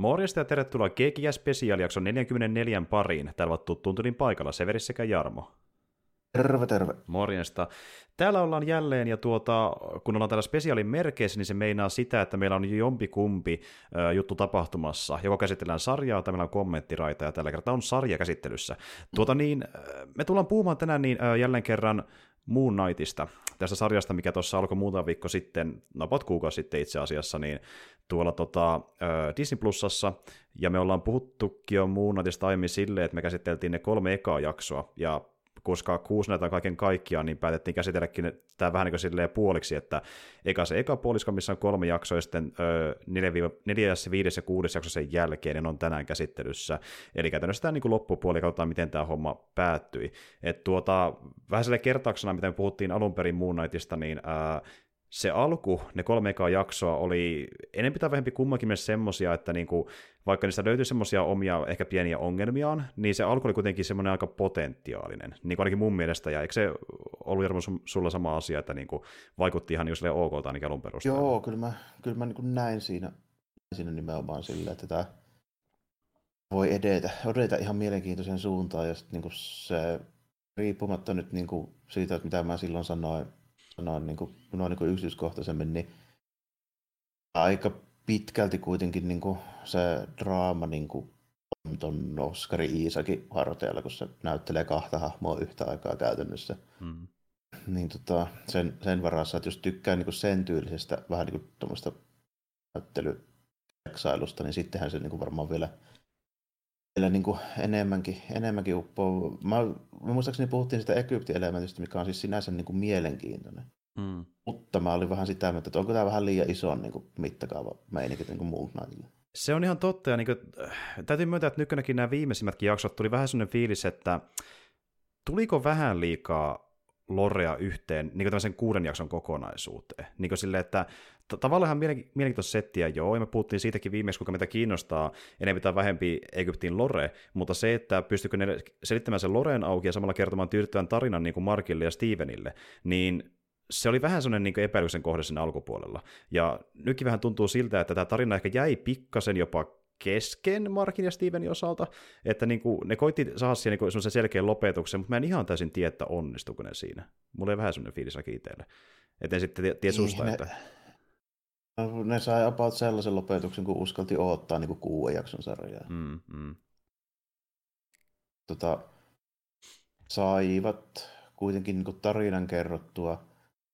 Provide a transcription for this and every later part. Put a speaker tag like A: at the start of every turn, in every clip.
A: Morjesta ja tervetuloa GGS Special jakson 44 pariin. Täällä ovat tuttuun paikalla Severi sekä Jarmo.
B: Terve, terve.
A: Morjesta. Täällä ollaan jälleen, ja tuota, kun ollaan täällä spesiaalin merkeissä, niin se meinaa sitä, että meillä on jompikumpi äh, juttu tapahtumassa. Joko käsitellään sarjaa tai meillä on kommenttiraita, ja tällä kertaa on sarja käsittelyssä. Tuota niin, me tullaan puhumaan tänään niin, jälleen kerran Moon Knightista, tästä sarjasta, mikä tuossa alkoi muutama viikko sitten, no about kuukausi sitten itse asiassa, niin tuolla tota, Disney Plusassa, ja me ollaan puhuttukin jo Moon Knightista aiemmin silleen, että me käsiteltiin ne kolme ekaa jaksoa, ja koska kuusi näitä kaiken kaikkiaan, niin päätettiin käsitelläkin tämä vähän niin kuin puoliksi, että eka se eka puolisko, missä on kolme jaksoa, ja sitten neljäs, viides ja kuudes jakso sen jälkeen, niin on tänään käsittelyssä. Eli käytännössä tämä niin kuin loppupuoli, katsotaan miten tämä homma päättyi. Et tuota, vähän sille kertauksena, mitä me puhuttiin alun perin Moon Knightista, niin ää, se alku, ne kolme ekaa jaksoa, oli enemmän tai vähempi kummankin myös semmosia, että niinku, vaikka niistä löytyi semmosia omia ehkä pieniä ongelmiaan, niin se alku oli kuitenkin semmoinen aika potentiaalinen, niin kuin ainakin mun mielestä, ja eikö se ollut Jarmo sulla sama asia, että niinku, vaikutti ihan niin ok ainakin alun perusteella?
B: Joo, kyllä mä, kyllä mä niin näin siinä, siinä nimenomaan sillä, että tämä voi edetä, edetä ihan mielenkiintoisen suuntaan, ja sitten niin se riippumatta nyt niin kuin siitä, että mitä mä silloin sanoin, sanoa niin kuin, noin niin kuin yksityiskohtaisemmin, niin aika pitkälti kuitenkin niin kuin se draama niin kuin on tuon Oskari Iisakin harteilla, kun se näyttelee kahta hahmoa yhtä aikaa käytännössä. Hmm. Niin tota, sen, sen varassa, että jos tykkää niin kuin sen tyylisestä vähän niin kuin tuommoista niin sittenhän se niin kuin varmaan vielä, vielä niin kuin enemmänkin, enemmänkin uppoo. Mä, mä muistaakseni puhuttiin sitä Egypti-elementistä, mikä on siis sinänsä niin kuin mielenkiintoinen. Mm. Mutta mä olin vähän sitä mieltä, että onko tämä vähän liian iso niin kuin mittakaava meininki niin kuin Moon Knightille.
A: Se on ihan totta, ja niin kuin, äh, täytyy myöntää, että nykyinenkin nämä viimeisimmätkin jaksot tuli vähän sellainen fiilis, että tuliko vähän liikaa lorea yhteen niin kuin kuuden jakson kokonaisuuteen. Niin kuin sille, että tavallaan ihan mielenkiintoista settiä, joo, ja me puhuttiin siitäkin viimeksi, kuinka meitä kiinnostaa enemmän tai vähempi Egyptin lore, mutta se, että pystykö ne selittämään sen loreen auki ja samalla kertomaan tyydyttävän tarinan niin kuin Markille ja Stevenille, niin se oli vähän sellainen niin epäilyksen kohde sen alkupuolella. Ja nytkin vähän tuntuu siltä, että tämä tarina ehkä jäi pikkasen jopa kesken Markin ja Stevenin osalta, että niin kuin, ne koitti saada siihen niin selkeän lopetuksen, mutta mä en ihan täysin tiedä, että onnistuiko ne siinä. Mulla ei vähän sellainen fiilis itselle. Että en sitten tiedä susta, niin, että...
B: Ne sai about sellaisen lopetuksen, kun uskalti odottaa niin kuin kuuden jakson sarjaa. Mm, mm. Tota, saivat kuitenkin niin kuin tarinan kerrottua,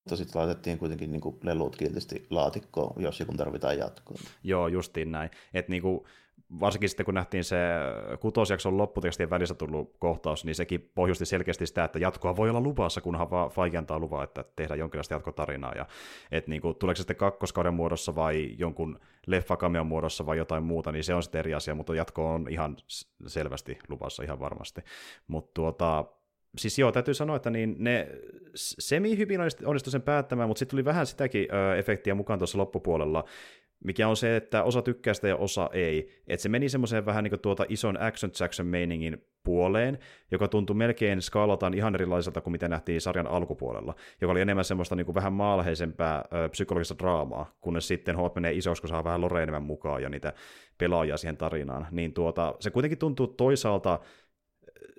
B: mutta sitten laitettiin kuitenkin niin kuin lelut kiltisti laatikkoon, jos kun tarvitaan jatkoa.
A: Joo, justiin näin. Et niin kuin, varsinkin sitten kun nähtiin se kutosjakson lopputekstien välissä tullut kohtaus, niin sekin pohjusti selkeästi sitä, että jatkoa voi olla luvassa, kunhan vaan Feige antaa luvaa, että tehdään jonkinlaista jatkotarinaa. Ja, et niin kuin, tuleeko se sitten kakkoskauden muodossa vai jonkun leffakamion muodossa vai jotain muuta, niin se on sitten eri asia, mutta jatko on ihan selvästi luvassa ihan varmasti. Mutta tuota, siis joo, täytyy sanoa, että niin ne semi-hyvin onnistui sen päättämään, mutta sitten tuli vähän sitäkin ö, efektiä mukaan tuossa loppupuolella, mikä on se, että osa tykkää sitä ja osa ei. Että se meni semmoiseen vähän niin kuin tuota ison action Jackson meiningin puoleen, joka tuntui melkein skaalataan ihan erilaiselta kuin mitä nähtiin sarjan alkupuolella, joka oli enemmän semmoista niin kuin vähän maalheisempää ö, psykologista draamaa, kunnes sitten hommat menee isoksi, kun saa vähän Lore enemmän mukaan ja niitä pelaajia siihen tarinaan. Niin tuota, se kuitenkin tuntuu toisaalta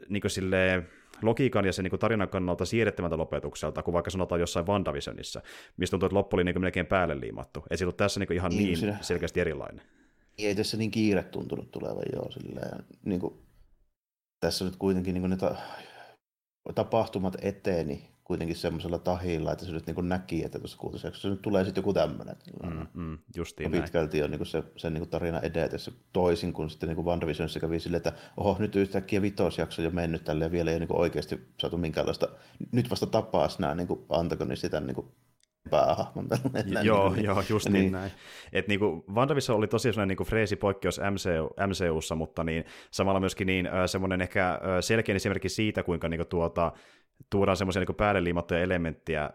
A: niin kuin silleen, logiikan ja sen niin tarinan kannalta siirrettävältä lopetukselta, kuin vaikka sanotaan jossain WandaVisionissa, mistä tuntuu, että loppu oli niin melkein päälle liimattu. Ei ollut tässä niin ihan niin, niin selkeästi erilainen.
B: Ei tässä niin kiire tuntunut tulevan, joo. Silleen, niin kuin, tässä nyt kuitenkin niin kuin ne ta- tapahtumat eteeni kuitenkin semmoisella tahilla, että se nyt niin näki, että tuossa kuutosjaksossa nyt tulee sitten joku tämmöinen. Mm, mm, justiin pitkälti on niin se, sen niin tarina edetessä toisin kuin sitten niin WandaVisionissa kävi silleen, että oho, nyt yhtäkkiä vitosjakso jo mennyt tälle ja vielä ei ole niin oikeasti saatu minkäänlaista, nyt vasta tapaas nämä niin antagonistit tämän niin päähahmon.
A: Joo, niin, joo, just niin, niin näin. Et niinku, WandaVision oli tosiaan sellainen niinku freesi poikkeus MCU, MCUssa, mutta niin, samalla myöskin niin, semmoinen ehkä selkeä esimerkki siitä, kuinka niinku tuota, tuodaan semmoisia niin päälle liimattuja elementtejä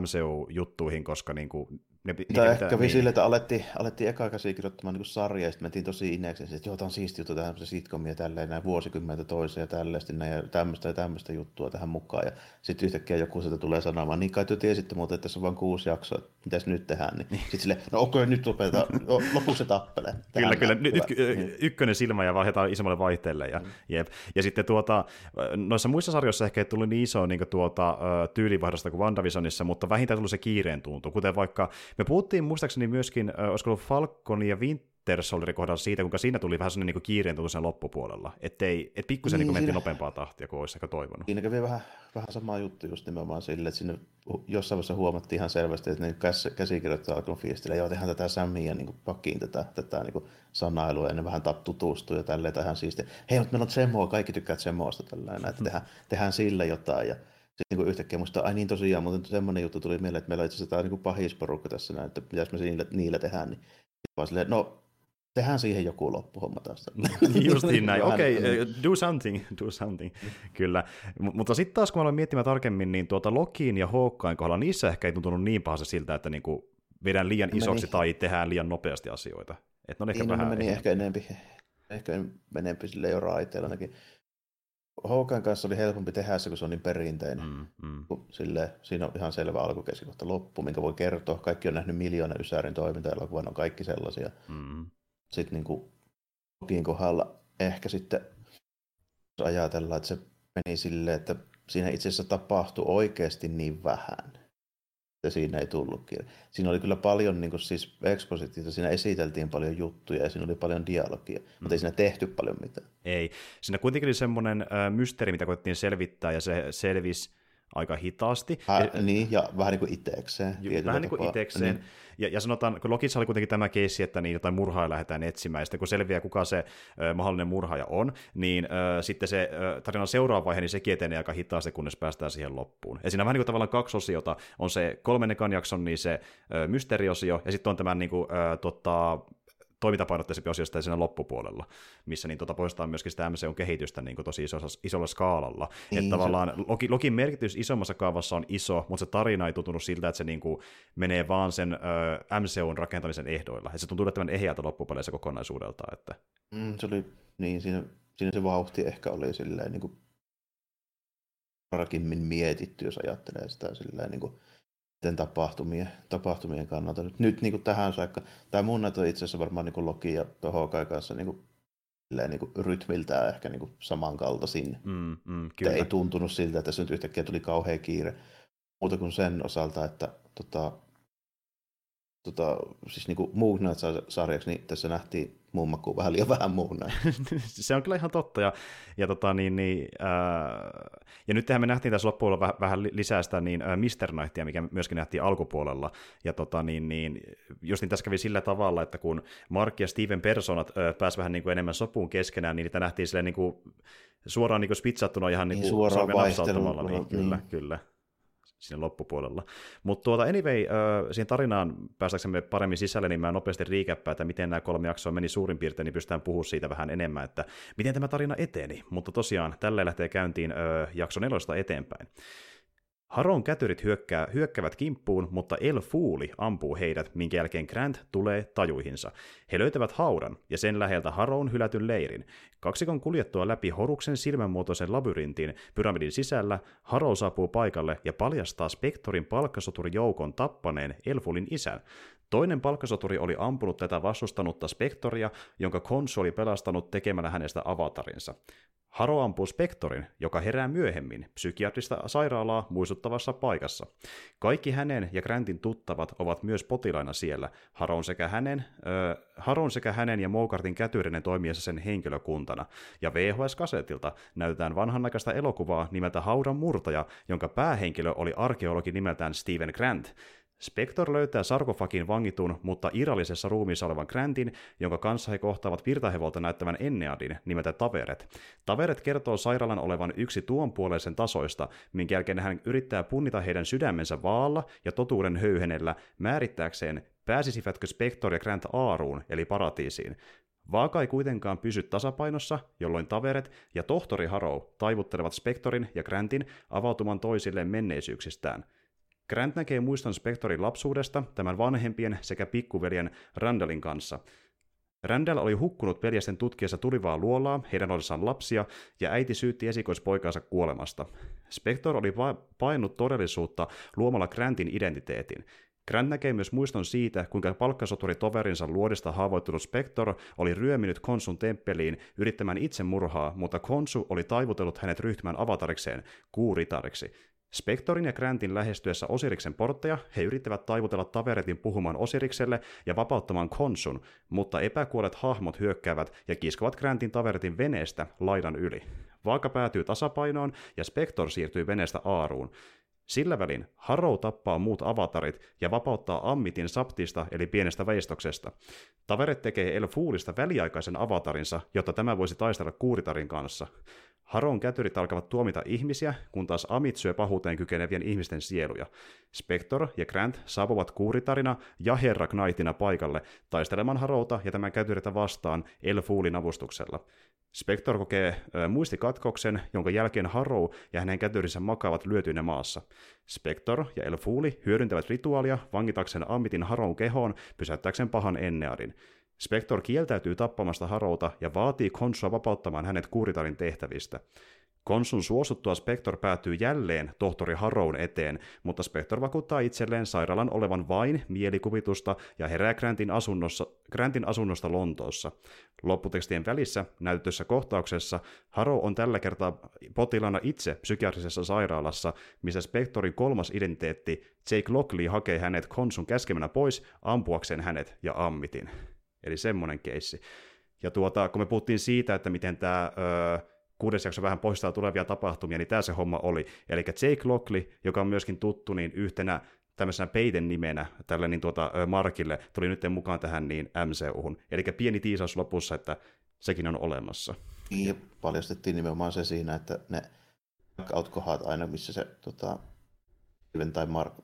A: MCU-juttuihin, koska niin kuin, ne,
B: Tämä ehkä kävi niin. sille, että alettiin, alettiin eka käsikirjoittamaan niin sarjaa, ja sitten mentiin tosi ineeksi, että joo, tämä on siisti juttu, tähän se sitcomia tälleen, näin vuosikymmentä toiseen ja tälleen, näin, ja tämmöistä ja tämmöistä juttua tähän mukaan. Ja sitten yhtäkkiä joku sieltä tulee sanomaan, niin kai te tiesitte muuten, että tässä on vain kuusi jaksoa, että mitäs nyt tehdään. Niin, niin. sitten silleen, no okei, okay, nyt lopetetaan, lopuksi se tappelee.
A: Kyllä, kyllä, nyt, niin. ykkönen silmä ja vaihdetaan isommalle vaihteelle. Ja, mm. jep. ja sitten tuota, noissa muissa sarjoissa ehkä ei tullut niin iso niin tuota, tyylivaihdosta kuin WandaVisionissa, mutta vähintään tullut se kiireen tuntu, kuten vaikka me puhuttiin muistaakseni myöskin, äh, olisiko ollut Falcon ja Winter Soldierin kohdalla siitä, kuinka siinä tuli vähän sellainen niin kiireen tuntu sen loppupuolella, ettei, et pikkusen niin, niin mentiin nopeampaa tahtia kuin olisi ehkä toivonut.
B: Siinä kävi vähän, vähän sama juttu just nimenomaan sille, että sinne jossain vaiheessa huomattiin ihan selvästi, että ne käs, käsikirjoittajat alkoi fiistillä, joo, tehdään tätä Sammia niin pakkiin tätä, tätä niin sanailua, ja ne vähän tutustuu ja tälleen, tai ihan siistiä. Hei, mutta meillä on Zemoa, kaikki tykkää Zemoasta tällainen, että tehdään, tehdään sille jotain, ja sitten niin yhtäkkiä muista, ai niin tosiaan, mutta semmoinen juttu tuli mieleen, että meillä on itse asiassa tämä niin pahisporukka tässä näin, että pitäisi me niillä, niillä tehdään, niin vaan silleen, no tehdään siihen joku loppuhomma taas.
A: Justiin näin, okei, okay, uh, do something, do something, kyllä. M- mutta sitten taas kun mä aloin miettimään tarkemmin, niin tuota Lokiin ja Hawkeyen kohdalla niissä ehkä ei tuntunut niin pahasti siltä, että niinku vedään liian isoksi meni. tai tehdään liian nopeasti asioita. Et ne on ehkä niin, vähän
B: meni ehkä enempi, ehkä enempi sille jo raiteilla ainakin. Hawken kanssa oli helpompi tehdä se, kun se on niin perinteinen. Mm, mm. Sille, siinä on ihan selvä alkukeskikohta loppu, minkä voi kertoa. Kaikki on nähnyt miljoona Ysärin toimintaelokuvan, on kaikki sellaisia. Mm. Sitten niin kuin Lokin kohdalla ehkä sitten ajatellaan, että se meni silleen, että siinä itse asiassa tapahtui oikeasti niin vähän että siinä ei tullutkin. Siinä oli kyllä paljon niin kuin, siis ekspositiota, siinä esiteltiin paljon juttuja ja siinä oli paljon dialogia, mm. mutta ei siinä tehty paljon mitään.
A: Ei. Siinä kuitenkin oli semmoinen äh, mysteeri, mitä koettiin selvittää ja se selvisi aika hitaasti.
B: Hä, ja, niin, ja vähän niin kuin itsekseen.
A: Ju, vähän niin kuin itsekseen. Niin. Ja, ja sanotaan, kun Lokissa oli kuitenkin tämä keissi, että niin jotain murhaa lähdetään etsimään, ja sitten kun selviää, kuka se ö, mahdollinen murhaaja on, niin ö, sitten se ö, tarinan seuraava vaihe, niin sekin etenee aika hitaasti, kunnes päästään siihen loppuun. Ja siinä on vähän niin kuin tavallaan kaksi osiota. On se kolmennen jakson, niin se ö, mysteeriosio, ja sitten on tämä niin kuin, ö, tota, toimintapainotteisempi osio sitten siinä loppupuolella, missä niin tuota poistaa myöskin sitä MCUn kehitystä niin kuin tosi isolla, isolla skaalalla. Niin, että tavallaan Loki, Lokin merkitys isommassa kaavassa on iso, mutta se tarina ei tuntunut siltä, että se niin kuin menee vaan sen ö, MCUn rakentamisen ehdoilla. Että se tuntuu yllättävän ehjältä loppupeleissä kokonaisuudelta. Että...
B: Mm, se oli, niin, siinä, siinä se vauhti ehkä oli silleen niin kuin tarkemmin mietitty, jos ajattelee sitä silleen niin kuin tapahtumien, tapahtumien kannalta. Nyt, nyt niin kuin tähän saakka, tämä mun näyttö itse asiassa varmaan niin Loki ja Hawkeye kanssa niin kuin, niin kuin rytmiltään ehkä niin kuin samankaltaisin. Mm, mm, kyllä. Ei tuntunut siltä, että se nyt yhtäkkiä tuli kauhean kiire. Muuta kuin sen osalta, että tota, tota, siis niin kuin Moon Knight-sarjaksi, niin tässä nähtiin muun makuun vähän liian vähän muun
A: se on kyllä ihan totta. Ja, ja, tota, niin, niin, ää, ja nyt me nähtiin tässä loppupuolella vähän, vähän lisää sitä niin, ää, Mr. Knightia, mikä myöskin nähtiin alkupuolella. Ja tota, niin, niin, just niin tässä kävi sillä tavalla, että kun Mark ja Steven personat pääsivät vähän niin kuin enemmän sopuun keskenään, niin niitä nähtiin silleen, niin kuin, suoraan niin kuin spitsattuna ihan niin, niin suoraan vaihtelun. Niin, niin, kyllä, kyllä siinä loppupuolella. Mutta tuota, anyway, äh, siihen tarinaan päästäksemme paremmin sisälle, niin mä nopeasti riikäppää, että miten nämä kolme jaksoa meni suurin piirtein, niin pystytään puhumaan siitä vähän enemmän, että miten tämä tarina eteni. Mutta tosiaan, tällä lähtee käyntiin äh, jakso nelosta eteenpäin. Haron kätyrit hyökkää, hyökkävät kimppuun, mutta El Fuuli ampuu heidät, minkä jälkeen Grant tulee tajuihinsa. He löytävät haudan ja sen läheltä Haroon hylätyn leirin. Kaksikon kuljettua läpi Horuksen silmänmuotoisen labyrintin pyramidin sisällä, Haro saapuu paikalle ja paljastaa Spektorin joukon tappaneen Elfulin isän. Toinen palkkasoturi oli ampunut tätä vastustanutta Spektoria, jonka Konsu oli pelastanut tekemällä hänestä avatarinsa. Haro ampuu Spektorin, joka herää myöhemmin psykiatrista sairaalaa muistuttavassa paikassa. Kaikki hänen ja Grantin tuttavat ovat myös potilaina siellä, Haron sekä hänen, äh, Haron sekä hänen ja Moukartin kätyrinen toimiessa sen henkilökuntana. Ja VHS-kasetilta näytetään vanhanaikaista elokuvaa nimeltä Haudan murtaja, jonka päähenkilö oli arkeologi nimeltään Steven Grant. Spector löytää sarkofagin vangitun, mutta irrallisessa ruumiissa olevan Grantin, jonka kanssa he kohtaavat virtahevolta näyttävän Enneadin nimeltä Taveret. Taveret kertoo sairaalan olevan yksi tuonpuoleisen tasoista, minkä jälkeen hän yrittää punnita heidän sydämensä vaalla ja totuuden höyhenellä määrittääkseen, pääsisivätkö Spector ja Grant aaruun, eli paratiisiin. Vaaka ei kuitenkaan pysy tasapainossa, jolloin Taveret ja tohtori Harrow taivuttelevat Spectorin ja Grantin avautumaan toisilleen menneisyyksistään – Grant näkee muiston Spectorin lapsuudesta tämän vanhempien sekä pikkuveljen Randallin kanssa. Randall oli hukkunut veljesten tutkiessa tulivaa luolaa heidän ollessaan lapsia, ja äiti syytti esikoispoikaansa kuolemasta. Spector oli painut todellisuutta luomalla Grantin identiteetin. Grant näkee myös muiston siitä, kuinka palkkasoturi toverinsa luodista haavoittunut Spector oli ryöminyt Konsun temppeliin yrittämään itsemurhaa, mutta Konsu oli taivutellut hänet ryhtymään avatarikseen, kuuritariksi. Spektorin ja Grantin lähestyessä Osiriksen portteja he yrittävät taivutella Taveretin puhumaan Osirikselle ja vapauttamaan Konsun, mutta epäkuolleet hahmot hyökkäävät ja kiskovat Grantin Taveretin veneestä laidan yli. Vaaka päätyy tasapainoon ja Spektor siirtyy veneestä aaruun. Sillä välin Harrow tappaa muut avatarit ja vapauttaa Ammitin Saptista eli pienestä veistoksesta. Taveret tekee El Foolista väliaikaisen avatarinsa, jotta tämä voisi taistella Kuuritarin kanssa. Haron kätyrit alkavat tuomita ihmisiä, kun taas Amit syö pahuuteen kykenevien ihmisten sieluja. Spector ja Grant saapuvat kuuritarina ja Herra Knightina paikalle taistelemaan Harouta ja tämän kätyritä vastaan El Foolin avustuksella. Spector kokee ö, muistikatkoksen, jonka jälkeen Harrow ja hänen kätyrinsä makaavat lyötyinä maassa. Spector ja El Fooli hyödyntävät rituaalia vangitakseen Amitin Harrown kehoon pysäyttääkseen pahan Ennearin. Spector kieltäytyy tappamasta Harouta ja vaatii Konsua vapauttamaan hänet kuuritarin tehtävistä. Konsun suosuttua Spector päätyy jälleen tohtori Harrown eteen, mutta Spector vakuuttaa itselleen sairaalan olevan vain mielikuvitusta ja herää Grantin, asunnossa, Grantin asunnosta Lontoossa. Lopputekstien välissä näytetyssä kohtauksessa Harrow on tällä kertaa potilaana itse psykiatrisessa sairaalassa, missä Spectorin kolmas identiteetti Jake Lockley hakee hänet Konsun käskemänä pois ampuakseen hänet ja ammitin. Eli semmoinen keissi. Ja tuota, kun me puhuttiin siitä, että miten tämä öö, kuudes jakso vähän poistaa tulevia tapahtumia, niin tämä se homma oli. Eli Jake Lockley, joka on myöskin tuttu niin yhtenä tämmöisenä peiten nimenä tälle niin tuota, Markille, tuli nyt mukaan tähän niin MCUhun. Eli pieni tiisaus lopussa, että sekin on olemassa.
B: Niin, ja paljastettiin nimenomaan se siinä, että ne out aina, missä se tota, Steven tai Mark,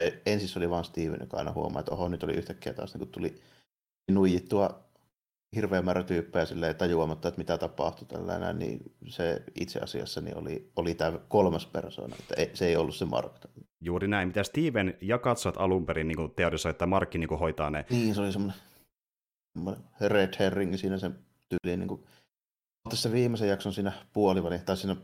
B: e, ensin oli vain Steven, joka aina huomaa, että oho, nyt oli yhtäkkiä taas, niin kun tuli nuijittua hirveä määrä tyyppejä silleen tajuamatta, että mitä tapahtui tällainen, niin se itse asiassa niin oli, oli tämä kolmas persoona, että ei, se ei ollut se Mark.
A: Juuri näin, mitä Steven ja katsojat alun perin niin teoriassa, että Markki niin hoitaa ne.
B: Niin, se oli semmoinen, semmoinen red herring siinä sen tyyliin. Niin kuin, tässä viimeisen jakson siinä puoliväli, tai siinä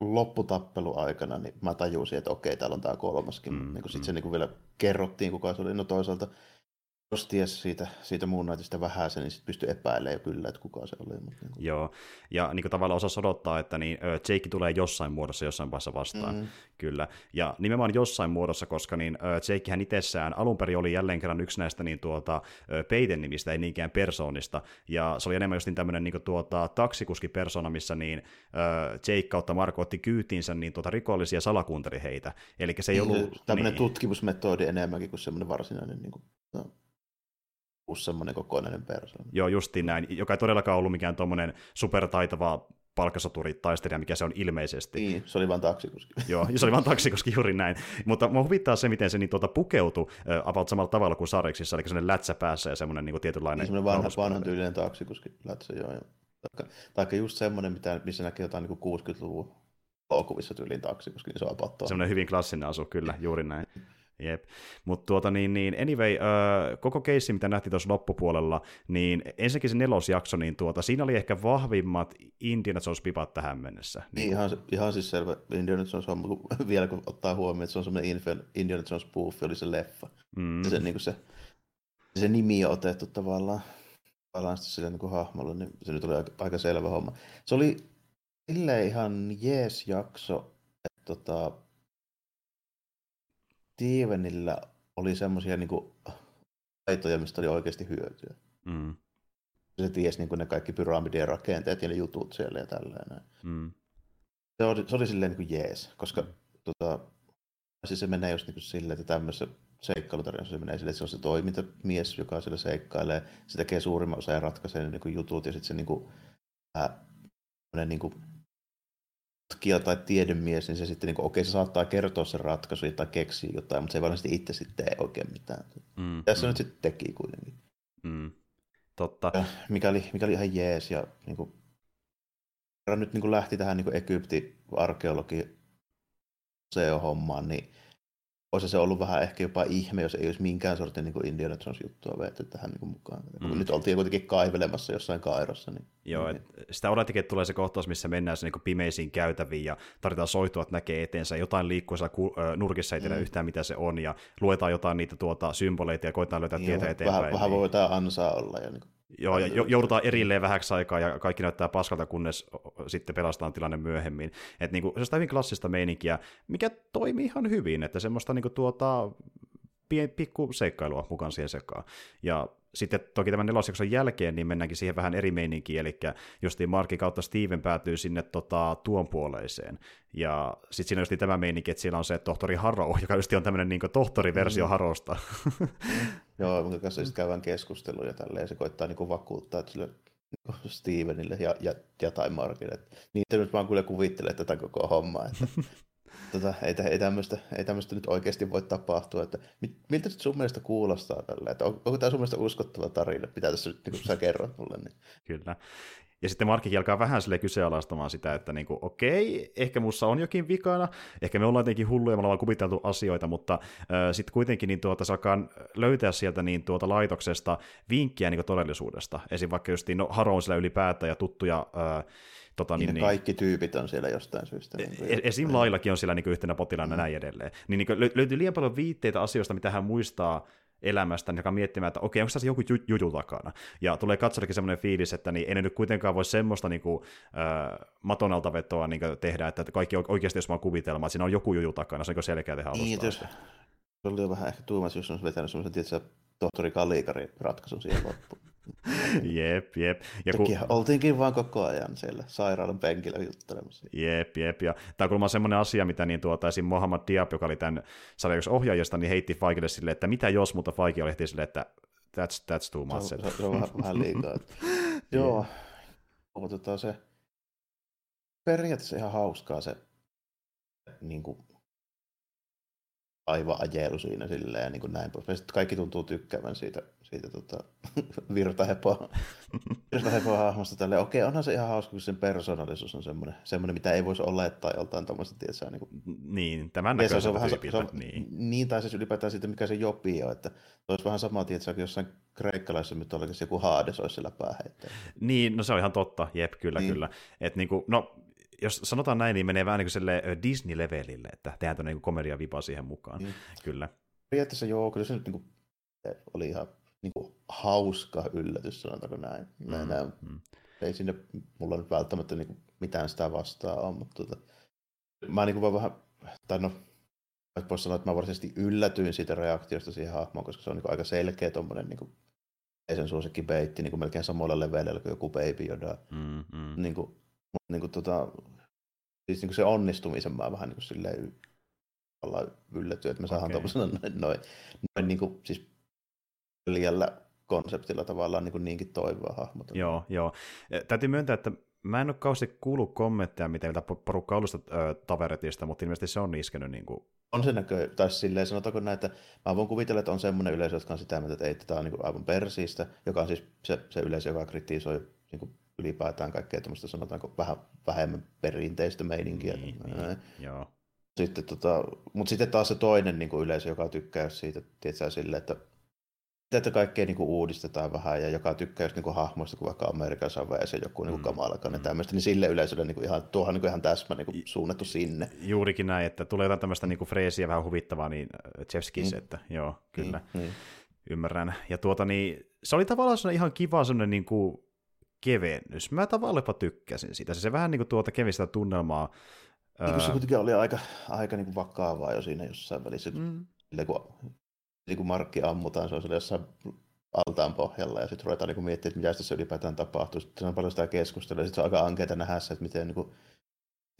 B: lopputappeluaikana, niin mä tajusin, että okei, täällä on tämä kolmaskin. Mm, niin sitten mm. se niin kuin vielä kerrottiin, kuka se oli. No toisaalta jos ties siitä, siitä muun näytöstä vähän niin sitten pystyy epäilemään jo kyllä, että kuka se oli. Mutta niin
A: kuin. Joo, ja niin kuin tavallaan osa odottaa, että niin, Jake tulee jossain muodossa jossain vaiheessa vastaan, mm. kyllä. Ja nimenomaan jossain muodossa, koska niin, hän itsessään alun perin oli jälleen kerran yksi näistä niin, tuota, peiten nimistä, ei niinkään persoonista, ja se oli enemmän just niin tämmöinen niin, tuota, taksikuskipersona, missä niin, Jake kautta Marko otti kyytiinsä niin, tuota, rikollisia salakuunteli heitä. Eli se ei niin, ollut...
B: Tämmöinen niin, tutkimusmetodi enemmänkin kuin semmoinen varsinainen niin kuin, no semmoinen kokonainen persoona.
A: Joo, justiin näin, joka ei todellakaan ollut mikään tuommoinen supertaitava palkkasoturi-taistelija, mikä se on ilmeisesti.
B: Niin, se oli vain taksikuski.
A: Joo, se oli vain taksikuski juuri näin. Mutta mua huvittaa se, miten se niin, tuota, pukeutui about samalla tavalla kuin Sareksissa, eli semmoinen lätsä päässä ja semmoinen niin tietynlainen... Niin,
B: semmoinen vanha, vanhan tyylinen taksikuski lätsä, joo. joo. Taikka, taikka just semmoinen, mitä, missä näkee jotain niin 60-luvun elokuvissa tyyliin taksikuski, niin se on
A: Semmoinen hyvin klassinen asu, kyllä, juuri näin. Jep. Mutta tuota niin, niin anyway, uh, koko keissi, mitä nähtiin tuossa loppupuolella, niin ensinnäkin se nelosjakso, niin tuota, siinä oli ehkä vahvimmat Indiana Jones-pipat tähän mennessä.
B: Niin, ihan, ihan siis selvä Indiana Jones on, vielä kun ottaa huomioon, että se on semmoinen Indiana Jones puffi, oli se leffa. Mm. Se, niin se, se nimi on otettu tavallaan, tavallaan sille niin hahmolle, niin se nyt oli aika, aika selvä homma. Se oli silleen ihan jees jakso, että tota, Stevenillä oli semmoisia niin taitoja, mistä oli oikeasti hyötyä. Mm. Se tiesi niin kuin ne kaikki pyramidien rakenteet ja ne jutut siellä ja tällainen. Mm. Se oli, se oli silleen niin kuin jees, koska mm. tota, siis se menee just niin kuin silleen, että tämmöisessä seikkailutarjonnassa se menee silleen, että se on se toimintamies, joka siellä seikkailee, se tekee suurimman osan ja ratkaisee ne niin kuin jutut ja sitten se niin kuin, ää, niin kuin tutkija tai tiedemies, niin se sitten, niin kuin, okei, se saattaa kertoa sen ratkaisun tai keksiä jotain, mutta se ei varmasti itse sitten tee oikein mitään. Mm, Tässä mm. nyt sitten teki kuitenkin.
A: Mm. Totta.
B: Ja mikä, oli, mikä oli ihan jees. Ja niin kuin, nyt niin kuin lähti tähän niin Egyptin arkeologi hommaan niin olisi se ollut vähän ehkä jopa ihme, jos ei olisi minkään sortin niin Indiana Jones juttua vetty tähän niin mukaan. Mm. Nyt oltiin kuitenkin kaivelemassa jossain kairossa. Niin,
A: Joo,
B: niin.
A: Et sitä odotikin, että tulee se kohtaus, missä mennään niin pimeisiin käytäviin ja tarvitaan soitua, että näkee eteensä. Jotain liikkuu siellä nurkissa, ei tiedä mm. yhtään mitä se on, ja luetaan jotain niitä tuota, symboleita ja koetaan löytää niin, tietä eteenpäin.
B: Vähän, vähän voi jotain ansaa olla. Ja niin.
A: Joo, ja joudutaan erilleen vähäksi aikaa ja kaikki näyttää paskalta, kunnes sitten pelastaan tilanne myöhemmin. Et niinku, se on hyvin klassista meininkiä, mikä toimii ihan hyvin, että semmoista niinku tuota, pikku seikkailua mukaan siihen sekaan. Ja sitten toki tämän nelosjakson jälkeen niin mennäänkin siihen vähän eri meininkiin, eli justiin Markin kautta Steven päätyy sinne tota, tuon puoleiseen. Ja sitten siinä on tämä meininki, että siellä on se tohtori Harrow, joka just on tämmöinen niin tohtoriversio mm. Harosta.
B: Joo, mutta kanssa sitten käydään keskusteluja tälleen, ja se koittaa niin vakuuttaa, että sille niin Stevenille ja, ja, ja tai Markille. Niitä nyt vaan kyllä kuvittelen tätä koko hommaa, että tota, ei, ei, tämmöistä, ei tämmöistä nyt oikeasti voi tapahtua. Että, miltä nyt sun mielestä kuulostaa tällä? Että on, onko tämä sun mielestä uskottava tarina, mitä tässä nyt niin sä kerrot mulle? Niin.
A: Kyllä. Ja sitten Markki alkaa vähän sille kyseenalaistamaan sitä, että niin kuin, okei, ehkä mussa on jokin vikana, ehkä me ollaan jotenkin hulluja, me ollaan kuviteltu asioita, mutta äh, sitten kuitenkin niin tuota, saakaan löytää sieltä niin tuota laitoksesta vinkkiä niin todellisuudesta. Esim. vaikka just no, Haro on siellä ylipäätään ja tuttuja äh,
B: Tota, niin, niin, kaikki tyypit on siellä jostain syystä.
A: Niin esim. Laillakin on siellä niin yhtenä potilaana mm. näin edelleen. Niin, niin löytyy liian paljon viitteitä asioista, mitä hän muistaa elämästä, joka miettimään, että okei, onko tässä joku juju takana. Ja tulee katsodakin semmoinen fiilis, että niin, ei ne nyt kuitenkaan voi semmoista niin kuin, äh, matonalta vetoa niin kuin, tehdä, että kaikki oikeasti jos vaan kuvitelma, että siinä on joku juju takana, se on selkeä tehdä alusta. Niin, jos, se
B: oli jo vähän ehkä tuumas, jos on vetänyt semmoisen, tietysti, tohtori Kalikari ratkaisun siihen loppuun.
A: jep, jep.
B: Ja kun... oltiinkin vaan koko ajan siellä sairaalan penkillä juttelemassa.
A: Jep, jep. Ja tämä on semmoinen asia, mitä niin tuota, esim. Mohammad Diab, joka oli tämän sarjan ohjaajasta, niin heitti Faikille silleen, että mitä jos, mutta Faiki oli silleen, että that's, that's too much.
B: Se, se, se on vähän, vähän liikaa. Joo, otetaan se periaatteessa ihan hauskaa se niin kuin, aivan ajelu siinä silleen ja niin kuin näin pois. Sitten kaikki tuntuu tykkäävän siitä, siitä tota, virtahepoa, virtahepoa hahmosta tälleen. Okei, onhan se ihan hauska, kun sen persoonallisuus on semmoinen, semmoinen mitä ei voisi olettaa joltain tuommoista, tietää. Niin, kuin,
A: niin tämän näköiseltä
B: se on vähän, se on, niin. niin. tai siis ylipäätään siitä, mikä se jopi on, että olisi vähän sama, tietää, kuin jossain kreikkalaisessa mytologisessa joku Haades olisi siellä pääheitteellä.
A: Niin, no se on ihan totta, jep, kyllä, niin. kyllä. Et niin kuin, no, jos sanotaan näin, niin menee vähän niin kuin Disney-levelille, että tehdään tuonne niin komedia vipa siihen mukaan. Mm. Kyllä.
B: Periaatteessa joo, kyllä se nyt niin kuin, oli ihan niin kuin, hauska yllätys, sanotaanko näin. Mm. näin mm. Ei sinne mulla nyt välttämättä niin kuin, mitään sitä vastaa ole, mutta tota, mä niin kuin vaan vähän, tai no, voisi sanoa, että mä varsinaisesti yllätyin siitä reaktiosta siihen hahmoon, koska se on niin kuin, aika selkeä tuommoinen niin sen suosikki beitti niin kuin melkein samalla levelillä kuin joku Baby Yoda. Mm, mm. Niin kuin, niin kuin, tota, siis niin kuin se onnistumisen mä vähän niin kuin silleen yllätty, että me saadaan okay. tuollaisena noin, noin, noin niin kuin, siis liialla konseptilla tavallaan niin kuin niinkin toivoa hahmota.
A: Joo, joo. Täytyy myöntää, että mä en ole kauheasti kuullut kommentteja mitä porukka alusta äh, taveretista, mutta ilmeisesti se on iskenyt niin kuin...
B: On se näkö, tai silleen sanotaanko näin, että mä voin kuvitella, että on semmoinen yleisö, jotka on sitä mieltä, että ei, tätä on niin kuin aivan persiistä, joka on siis se, se yleisö, joka kritisoi niin kuin ylipäätään kaikkea tämmöistä sanotaanko vähän vähemmän perinteistä meininkiä. Niin, niin, joo. Sitten, tota, mutta sitten taas se toinen niin kuin yleisö, joka tykkää siitä, tietää sille, että että kaikkea niin kuin uudistetaan vähän ja joka tykkää just niin kuin hahmoista, kun vaikka Amerikan Save se joku niin kuin mm. mm. tämmöistä, niin sille yleisölle niin kuin ihan, tuohon niin kuin ihan täsmä niin kuin suunnattu sinne.
A: Juurikin näin, että tulee jotain tämmöistä niin kuin freesiä vähän huvittavaa, niin äh, Jeff Skiss, mm. että joo, kyllä, mm. Mm. ymmärrän. Ja tuota niin, se oli tavallaan ihan kiva semmoinen niin kuin kevennys. Mä tavallaan jopa tykkäsin siitä. Se, se vähän niin kuin tuota kevistä tunnelmaa.
B: Niin se kuitenkin oli aika, aika niin kuin vakavaa jo siinä jossain välissä. Mm. kun, niin kuin Markki ammutaan, se on jossain altaan pohjalla ja sitten ruvetaan niin miettimään, että mitä tässä ylipäätään tapahtuu. Sitten on paljon sitä keskustelua ja sitten se on aika ankeita nähdä se, että miten niin kuin,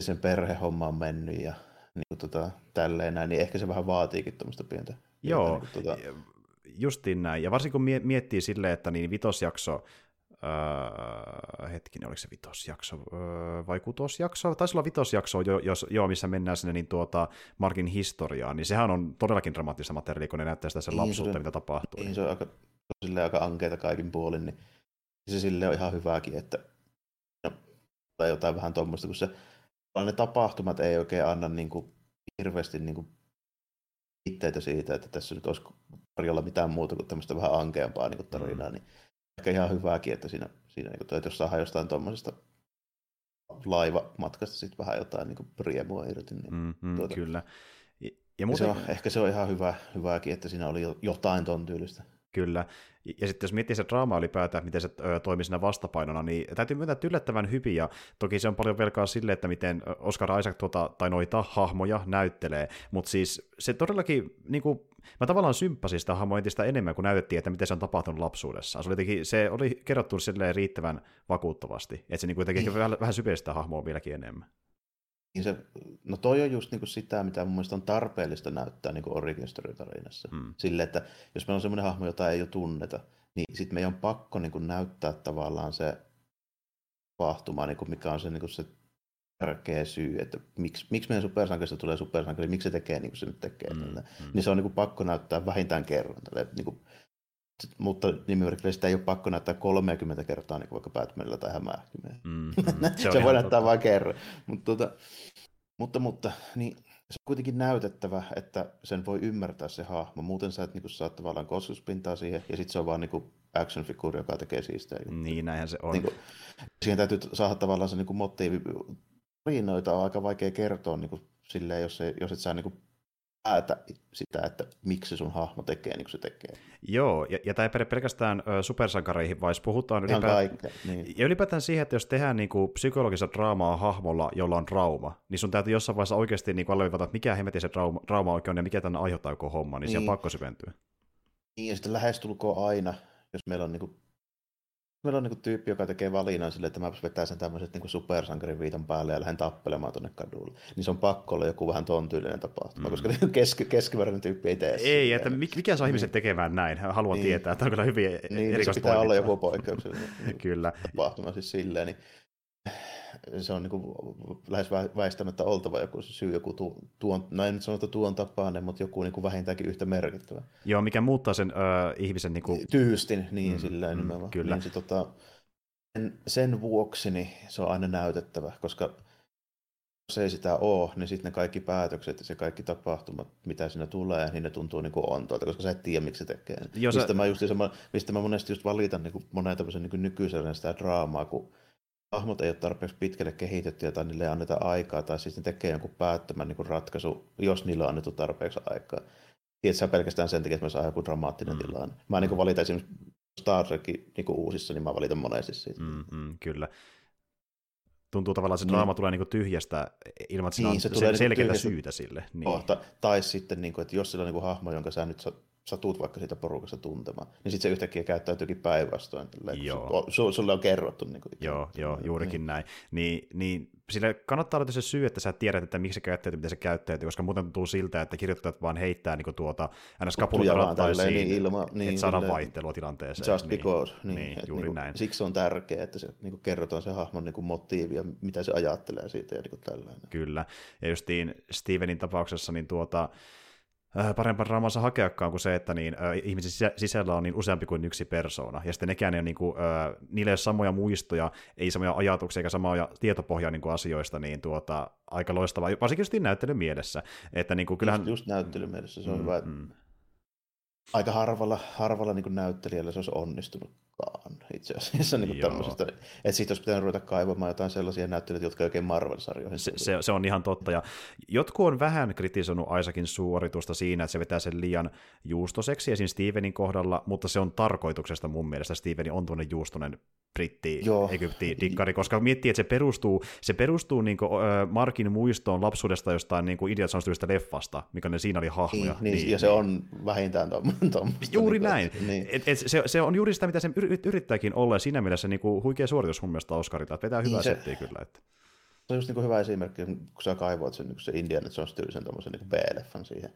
B: sen perhehomma on mennyt ja niin kuin, tota, tälleen näin, niin ehkä se vähän vaatiikin tuommoista pientä.
A: Joo, pientä, niin kuin, tota... justiin näin. Ja varsinkin kun miettii silleen, että niin vitosjakso Öö, hetkinen, oliko se vitosjakso öö, vai kutosjakso? Taisi olla vitosjakso, jo, jos, joo, missä mennään sinne niin tuota, Markin historiaan, niin sehän on todellakin dramaattista materiaalia, kun ne näyttää sitä sen niin, lapsuutta, se, mitä tapahtuu.
B: Niin, se on aika, aika ankeita kaikin puolin, niin se sille on ihan hyvääkin, että no, tai jotain vähän tuommoista, kun se ne tapahtumat ei oikein anna niin kuin, hirveästi niin kuin, itteitä siitä, että tässä nyt olisi tarjolla mitään muuta kuin tämmöistä vähän ankeampaa niin kuin tarinaa, mm. niin ehkä ihan hyvääkin, että siinä, siinä niin kuin, että jos saadaan jostain tuommoisesta laivamatkasta sitten vähän jotain niin riemua irti. Niin
A: mm, mm, tuota, kyllä.
B: Ja, ja muuten... se on, ehkä se on ihan hyvä, hyvääkin, että siinä oli jotain ton tyylistä.
A: Kyllä. Ja sitten jos miettii se draama ylipäätään, miten se toimii siinä vastapainona, niin täytyy myöntää, että yllättävän hyvin, ja toki se on paljon velkaa sille, että miten Oscar Isaac tuota, tai noita hahmoja näyttelee, mutta siis se todellakin, niin kuin, mä tavallaan symppasin sitä hahmoa entistä enemmän, kun näytettiin, että miten se on tapahtunut lapsuudessa. Se oli, jotenkin, se oli kerrottu silleen riittävän vakuuttavasti, että se niin kuin teki vähän, vähän syvistä hahmoa vieläkin enemmän.
B: Niin se, no toi on just niin sitä, mitä mun mielestä on tarpeellista näyttää niin origin story-tarinassa. Mm. Sille, että jos meillä on semmoinen hahmo, jota ei jo tunneta, niin sitten meidän on pakko niin kuin näyttää tavallaan se tapahtuma, niin kuin mikä on se, niin kuin se tärkeä syy, että miksi, miksi meidän supersankarista tulee supersankari, miksi se tekee niin kuin se nyt tekee. Mm, mm. Niin se on niin kuin pakko näyttää vähintään kerran. Tälle, niin kuin, mutta nimimerkillä sitä ei ole pakko näyttää 30 kertaa, niin kuin vaikka Batmanilla tai Hämähäkimeen. Mm, mm, se, se voi näyttää vain kerran. Mutta, tuota, mutta, mutta niin, se on kuitenkin näytettävä, että sen voi ymmärtää se hahmo. Muuten sä et niin kuin, saa tavallaan kosketuspintaa siihen, ja sitten se on vaan niin action figure, joka tekee siistää.
A: Niin, näinhän se on.
B: Niin kuin, siihen täytyy saada tavallaan se niin kuin motiivi. Riinoita on aika vaikea kertoa niin kuin, silleen, jos, ei, jos et saa niin kuin, päätä sitä, että miksi sun hahmo tekee niin kuin se tekee.
A: Joo, ja, ja tämä ei pelkästään ö, supersankareihin, vaan puhutaan ylipäätään, niin. ja ylipäätään siihen, että jos tehdään niin kuin, psykologista draamaa hahmolla, jolla on trauma, niin sun täytyy jossain vaiheessa oikeasti niin alleviivata, että mikä hemmetin se trauma, trauma oikein on ja mikä tänne aiheuttaa joku homma, niin, niin. se on niin. pakko syventyä.
B: Niin, ja sitten lähestulkoon aina, jos meillä on niin kuin meillä on niin tyyppi, joka tekee valinnan sille, että mä vetää sen tämmöiset niin supersankarin viitan päälle ja lähden tappelemaan tuonne kadulle. Niin se on pakko olla joku vähän ton tyylinen tapahtuma, mm. koska keski, keskimääräinen tyyppi ei tee
A: Ei, että mikä saa ihmiset niin. tekemään näin? Haluan niin. tietää, että on kyllä hyvin
B: niin, niin se pitää olla joku poikkeuksellinen
A: kyllä.
B: tapahtuma siis silleen. Niin se on niin lähes väistämättä oltava joku syy, joku tu, tuon, no en nyt sanota tuon tapainen, mutta joku niin kuin vähintäänkin yhtä merkittävä.
A: Joo, mikä muuttaa sen ö, ihmisen... Niin kuin...
B: Tyystin, niin mm, silleen mm, nimenomaan. Kyllä. Niin se, tota, sen, sen vuoksi niin se on aina näytettävä, koska jos ei sitä ole, niin sitten ne kaikki päätökset ja se kaikki tapahtumat, mitä siinä tulee, niin ne tuntuu niin ontoilta, koska sä et tiedä, miksi se tekee. Jos mistä, sä... mä just, mistä mä monesti just valitan niin monen tämmöisen niin nykyisellä sitä draamaa, kun hahmot ei ole tarpeeksi pitkälle kehitettyä tai niille ei anneta aikaa, tai siis ne tekee jonkun päättömän niin ratkaisu, jos niille on annettu tarpeeksi aikaa. Tiedätkö pelkästään sen takia, että me saa joku dramaattinen mm. tilanne. Mä niin valitan esimerkiksi Star Trekin niin uusissa, niin mä valitan monesti siitä.
A: Mm, mm, kyllä. Tuntuu tavallaan, että se draama niin. tulee niin tyhjästä ilman, että niin, se on se tulee selkeää niin syytä sille. Niin.
B: Kohta. Tai sitten, niin kuin, että jos sillä on niin hahmo, jonka sä nyt satut vaikka siitä porukasta tuntemaan, niin sitten se yhtäkkiä käyttäytyykin päinvastoin, joo. Su, sulle on kerrottu. Niin kuin,
A: joo, joo, juurikin niin. näin. Niin, niin sille kannattaa olla se syy, että sä tiedät, että miksi se käyttäytyy, miten se käyttäytyy, koska muuten tuntuu siltä, että kirjoittajat vaan heittää niin tuota, aina skapulta rattaisiin, niin ilma, niin, että saadaan vaihtelua tilanteeseen.
B: Just niin, because. Niin, niin, juuri niin, näin. Siksi on tärkeää, että se niin kerrotaan se hahmon niin motiivi ja mitä se ajattelee siitä ja niin tällainen.
A: Kyllä, ja justiin Stevenin tapauksessa niin tuota, parempaa draamansa hakeakaan kuin se, että niin, äh, ihmisen sisällä on niin useampi kuin yksi persoona. Ja sitten nekään ei ole, niin kuin, äh, niillä ei ole samoja muistoja, ei samoja ajatuksia eikä samoja tietopohjaa niin kuin asioista, niin tuota, aika loistavaa, varsinkin just näyttelyn mielessä. Että, niin kuin, kyllähän...
B: Just, just näyttelyn mielessä, se on mm, hyvä. Mm. Aika harvalla, harvalla niin näyttelijällä se olisi onnistunut kukaan itse asiassa niin tämmöisestä. Että siitä olisi pitänyt ruveta kaivamaan jotain sellaisia näyttelijöitä, jotka oikein Marvel-sarjoihin
A: se, se, se, on ihan totta, ja jotkut on vähän kritisoinut Aisakin suoritusta siinä, että se vetää sen liian juustoseksi esim. Stevenin kohdalla, mutta se on tarkoituksesta mun mielestä. Steveni on tuonne juustonen britti, Joo. egypti, dikkari, koska miettii, että se perustuu, se perustuu niin kuin, äh, Markin muistoon lapsuudesta jostain niin kuin Idiot leffasta, mikä ne siinä oli hahmoja.
B: Niin, niin, ja se on vähintään tuommoista.
A: Juuri niin, näin. Niin. Et, et, se, se on juuri sitä, mitä se yrittääkin olla, ja siinä mielessä niin kuin, huikea suoritus mun mielestä Oscarilta, että vetää hyvää niin settiä kyllä. Että.
B: Se on just niin hyvä esimerkki, kun sä kaivoit sen, niin se Indiana Jones tyylisen tuommoisen niin B-leffan siihen.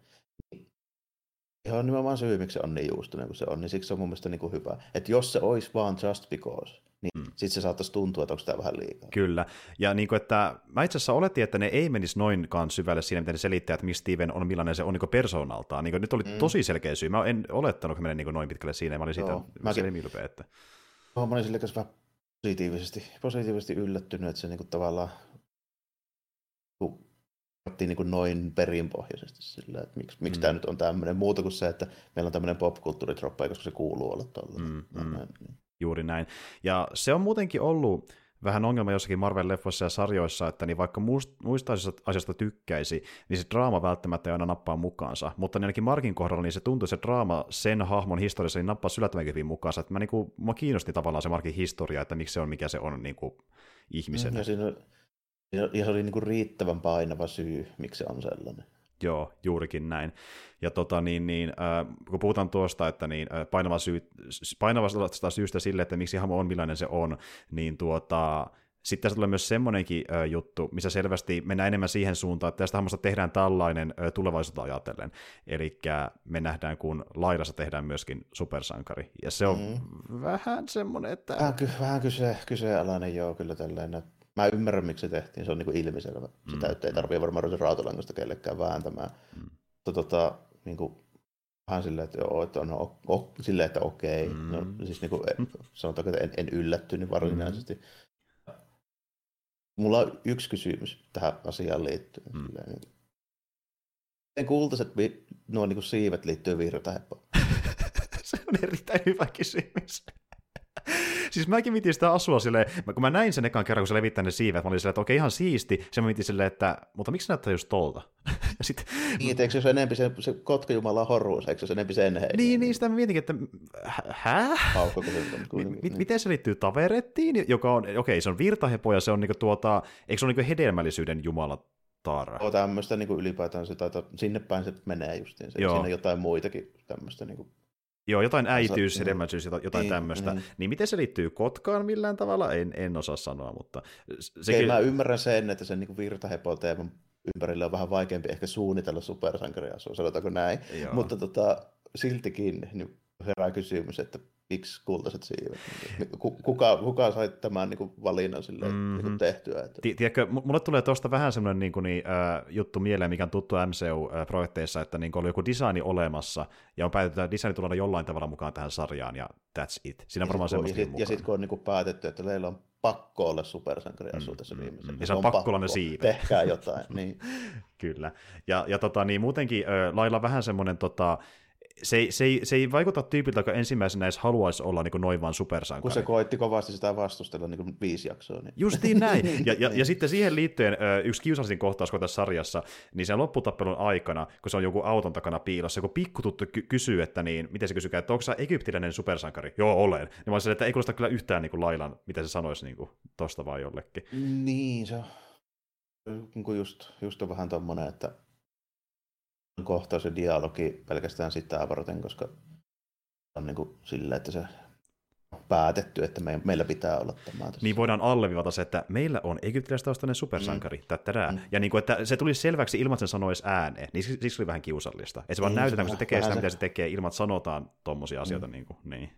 B: Ihan nimenomaan syy, miksi se on niin juustunen kuin se on, niin siksi se on mun mielestä niin kuin hyvä. Että jos se olisi vaan just because, niin mm. sitten se saattaisi tuntua, että onko tämä vähän liikaa.
A: Kyllä, ja niin kuin, että mä itse asiassa oletin, että ne ei menisi noinkaan syvälle siinä, miten ne selittää, että miksi Steven on millainen se on niin persoonaltaan. Niin kuin, nyt oli mm. tosi selkeä syy. Mä en olettanut, että menee niin noin pitkälle siinä, mä olin siitä Joo, mäkin, ylpeä. Että...
B: Mä olin sille vähän positiivisesti, positiivisesti yllättynyt, että se niin kuin tavallaan kerrottiin niin noin perinpohjaisesti sillä, että miksi, miksi
A: Mm.
B: tämä nyt on tämmöinen muuta kuin se, että meillä on tämmöinen popkulttuuritroppa, koska se kuuluu olla tuolla.
A: Mm, mm.
B: Niin.
A: Juuri näin. Ja se on muutenkin ollut vähän ongelma jossakin Marvel-leffoissa ja sarjoissa, että niin vaikka muist- muista asioista tykkäisi, niin se draama välttämättä ei aina nappaa mukaansa. Mutta niin ainakin Markin kohdalla niin se tuntui se draama sen hahmon historiassa niin nappaa yllättävänkin hyvin mukaansa. Että mä, niin kuin, mä kiinnosti tavallaan se Markin historia, että miksi se on, mikä se on niin kuin, ihmisenä.
B: Ja, siinä, ja se oli niin kuin riittävän painava syy, miksi se on sellainen.
A: Joo, juurikin näin. Ja tota, niin, niin, äh, kun puhutaan tuosta, että niin, äh, painava syy, painavasta syystä sille, että miksi hahmo on millainen se on, niin tuota, sitten tässä tulee myös semmoinenkin äh, juttu, missä selvästi mennään enemmän siihen suuntaan, että tästä hahmosta tehdään tällainen äh, tulevaisuutta ajatellen. Eli me nähdään, kun Lailassa tehdään myöskin supersankari. Ja se on mm. vähän semmoinen, että...
B: Vähän, ky- vähän kyse, kyseenalainen joo kyllä tällainen. Mä ymmärrän, miksi se tehtiin, se on niin ilmiselvä. Se
A: Mm,
B: täytyy, ei tarvitse varmaan ruveta rautalangasta kellekään vääntämään.
A: Mm.
B: Mutta tota, niin kuin, vähän silleen, että joo, että on o, o, silleen, että okei.
A: Mm.
B: No, siis niin kuin, sanotaanko, että en, en yllättynyt varsinaisesti. Mulla on yksi kysymys tähän asiaan liittyen.
A: Mm.
B: Silleen, niin, miten kultaiset vi- nuo niin kuin siivet liittyy virtaheppoon?
A: se on erittäin hyvä kysymys. Siis mäkin mietin sitä asua silleen, kun mä näin sen ekan kerran, kun se levittää ne siivet, mä olin silleen, että okei, ihan siisti. Se mä mietin silleen, että, mutta miksi se näyttää just tolta? ja sit,
B: Niin, että eikö se ole enempi se, se kotkajumala horruus, eikö se ole enempi sen heidän?
A: niin, niin, sitä mä mietinkin, että hä-?
B: Paukko, niin.
A: miten se liittyy taverettiin, joka on, okei, se on virtahepo ja se on niinku tuota, eikö se ole niinku hedelmällisyyden jumalatar?
B: Oo tämmöistä niin ylipäätään se taitaa, sinne päin se menee justiin. Se,
A: Joo.
B: siinä on jotain muitakin tämmöistä. Niin kuin,
A: Joo, jotain äitiys,
B: mm.
A: hedelmällisyys, jota- jotain
B: Niin,
A: tämmöistä.
B: mm.
A: Niin miten se liittyy kotkaan millään tavalla? En, en osaa sanoa, mutta se,
B: Sekin... Mä ymmärrän sen, että sen niin virtahepo-teeman ympärillä on vähän vaikeampi ehkä suunnitella supersankariasua, sanotaanko näin.
A: Joo.
B: Mutta tota, siltikin niin herää kysymys, että miksi kultaiset siivet? Niin, ku- Kuka, kuka sai tämän niin kuin valinnan silleen, mm-hmm. niin
A: Mhm.
B: kuin tehtyä? Että...
A: Ti- Tiedätkö, mu- mulle tulee tuosta vähän semmoinen niin kuin, niin, äh, juttu mieleen, mikä on tuttu MCU-projekteissa, että niin oli joku designi olemassa, ja on päätetty, että designi tulee jollain tavalla mukaan tähän sarjaan, ja that's it. Siinä on varmaan
B: sit, ja
A: semmoista
B: sit, ja sitten kun on niin kuin päätetty, että meillä on pakko olla supersankariasu
A: Mm,
B: tässä
A: mm,
B: viimeisessä.
A: mm. Ja se on pakko olla ne siivet.
B: Tehkää jotain. niin.
A: Kyllä. Ja, ja tota, niin muutenkin ö, lailla vähän semmoinen, tota, se, se, ei, se ei vaikuta tyypiltä, joka ensimmäisenä edes haluaisi olla niin kuin noin vaan
B: Kun
A: supersankari.
B: se koitti kovasti sitä vastustella niin kuin viisi jaksoa. Niin...
A: Justiin näin. Ja, ja,
B: Niin.
A: ja sitten siihen liittyen yksi kiusallisin kohtaus kun tässä sarjassa, niin sen lopputappelun aikana, kun se on joku auton takana piilossa, joku pikkututtu ky- kysyy, että niin, miten se kysykää, että onko sä egyptiläinen supersankari? Joo, olen. Niin mä olisin, että ei kuulosta kyllä yhtään niin kuin Lailan, mitä se sanoisi niin kuin, tosta vaan jollekin.
B: Niin, se on niin kuin just, just on vähän tommonen, että kohtaus ja dialogi pelkästään sitä varten, koska on niin kuin silleen, että se on päätetty, että me, meillä pitää olla tämä tässä.
A: Niin voidaan alleviivata se, että meillä on egyptiläistaustainen supersankari, mm. tättärää.
B: Mm.
A: Ja niin kuin, että se tuli selväksi ilman, sen sanoisi ääneen, niin siksi siksi oli vähän kiusallista. Että se vaan
B: Niin, se
A: näytetään, kun se tekee sitä,
B: vähän
A: mitä
B: se-
A: se tekee, ilman, että sanotaan tommosia asioita.
B: Mm.
A: Niin, kuin, niin.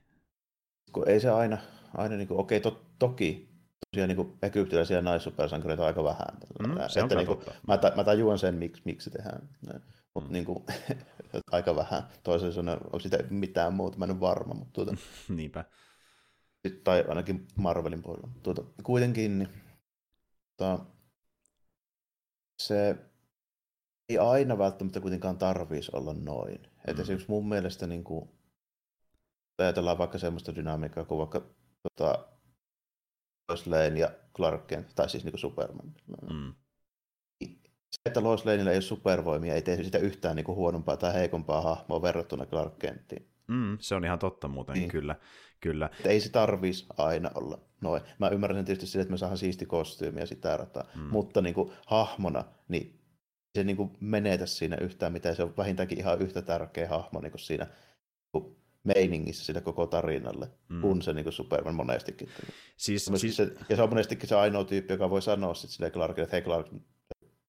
B: kun ei se aina, aina niin kuin, okei, to, toki tosiaan niin kuin egyptiläisiä naissupersankareita on aika vähän.
A: Mm, se on
B: että niin kuin, mä, mä tajuan sen, miksi, miksi se tehdään. Mutta
A: Mm.
B: niin kuin, aika vähän. Toisaalta sanoen, onko sitä mitään muuta, mä en ole varma. Mutta tuota,
A: Niinpä.
B: Tai ainakin Marvelin puolella. Tuota, kuitenkin niin, tuota, se ei aina välttämättä kuitenkaan tarvitsisi olla noin. Mm.
A: Mm.
B: Et esimerkiksi mun mielestä niin kuin, ajatellaan vaikka semmoista dynamiikkaa kuin vaikka tota, Lois Lane ja Clark Kent, tai siis niin kuin Superman.
A: Mm.
B: Että Lois Laneilla ei ole supervoimia, ei tee sitä yhtään niin kuin huonompaa tai heikompaa hahmoa verrattuna Clark Kenttiin.
A: Mm, se on ihan totta muuten, niin. Kyllä. kyllä.
B: Et ei se tarvis aina olla noin. Mä ymmärrän sen tietysti sille, että me saadaan siisti kostyymi ja sitä rataa,
A: Mm.
B: mutta niin kuin, hahmona, niin se niin kuin, menetä siinä yhtään mitään. Se on vähintäänkin ihan yhtä tärkeä hahmo niin kuin siinä niin kuin, meiningissä sille koko tarinalle,
A: Mm.
B: kun se niin kuin Superman monestikin.
A: Siis,
B: Siis...
A: siis,
B: Se, ja se on monestikin se ainoa tyyppi, joka voi sanoa sitten sille Clarkille, että hei Clark,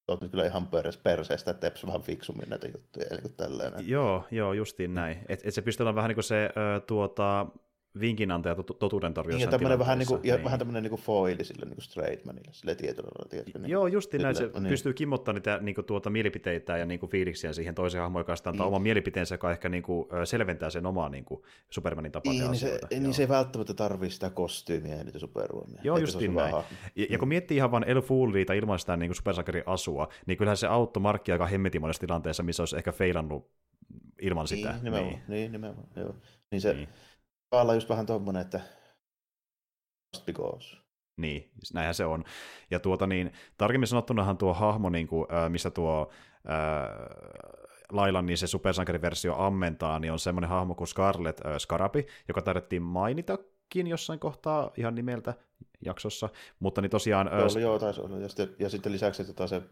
B: oot nyt kyllä ihan perseestä, että teeps vähän fiksummin näitä juttuja. Eli tälleen.
A: joo, joo, justiin näin. Et, et se pystyy olemaan vähän niin kuin se ö, tuota, vinkin antaja totuuden tarjoaa.
B: Niin, tämmöinen vähän, niin kuin, niin. vähän tämmöinen niin kuin foili sille niin kuin straightmanille, sille tietyllä tiedätkö, niin,
A: Joo, just näin, se niin. pystyy kimmottamaan niitä niin kuin, tuota, mielipiteitä ja niin kuin, fiiliksiä siihen toiseen hahmoon, joka antaa niin. oman mielipiteensä, joka ehkä niin kuin, selventää sen omaa niin kuin, Supermanin tapaa
B: niin, niin, se, niin se ei välttämättä tarvii sitä kostyymia ja niitä supervoimia.
A: Joo, just näin. Ja, ja, kun miettii ihan vain El Foolia ilman sitä niin supersankarin asua, niin kyllähän se auttoi markkia aika hemmetin monessa tilanteessa, missä olisi ehkä feilannut ilman
B: niin,
A: sitä.
B: Nimenomaan, niin, niin nimenomaan, joo. Niin se niin. On just vähän tuommoinen, että just because.
A: Niin, näinhän se on. Ja tuota niin, tarkemmin sanottunahan tuo hahmo, niin kuin, äh, missä tuo äh, Lailan niin se supersankariversio ammentaa, niin on semmoinen hahmo kuin Scarlet äh, Scarapi, joka taidettiin mainitakin jossain kohtaa ihan nimeltä jaksossa, mutta niin tosiaan...
B: Joo, äh, joo taisi olla. Ja sitten, ja sitten lisäksi tota se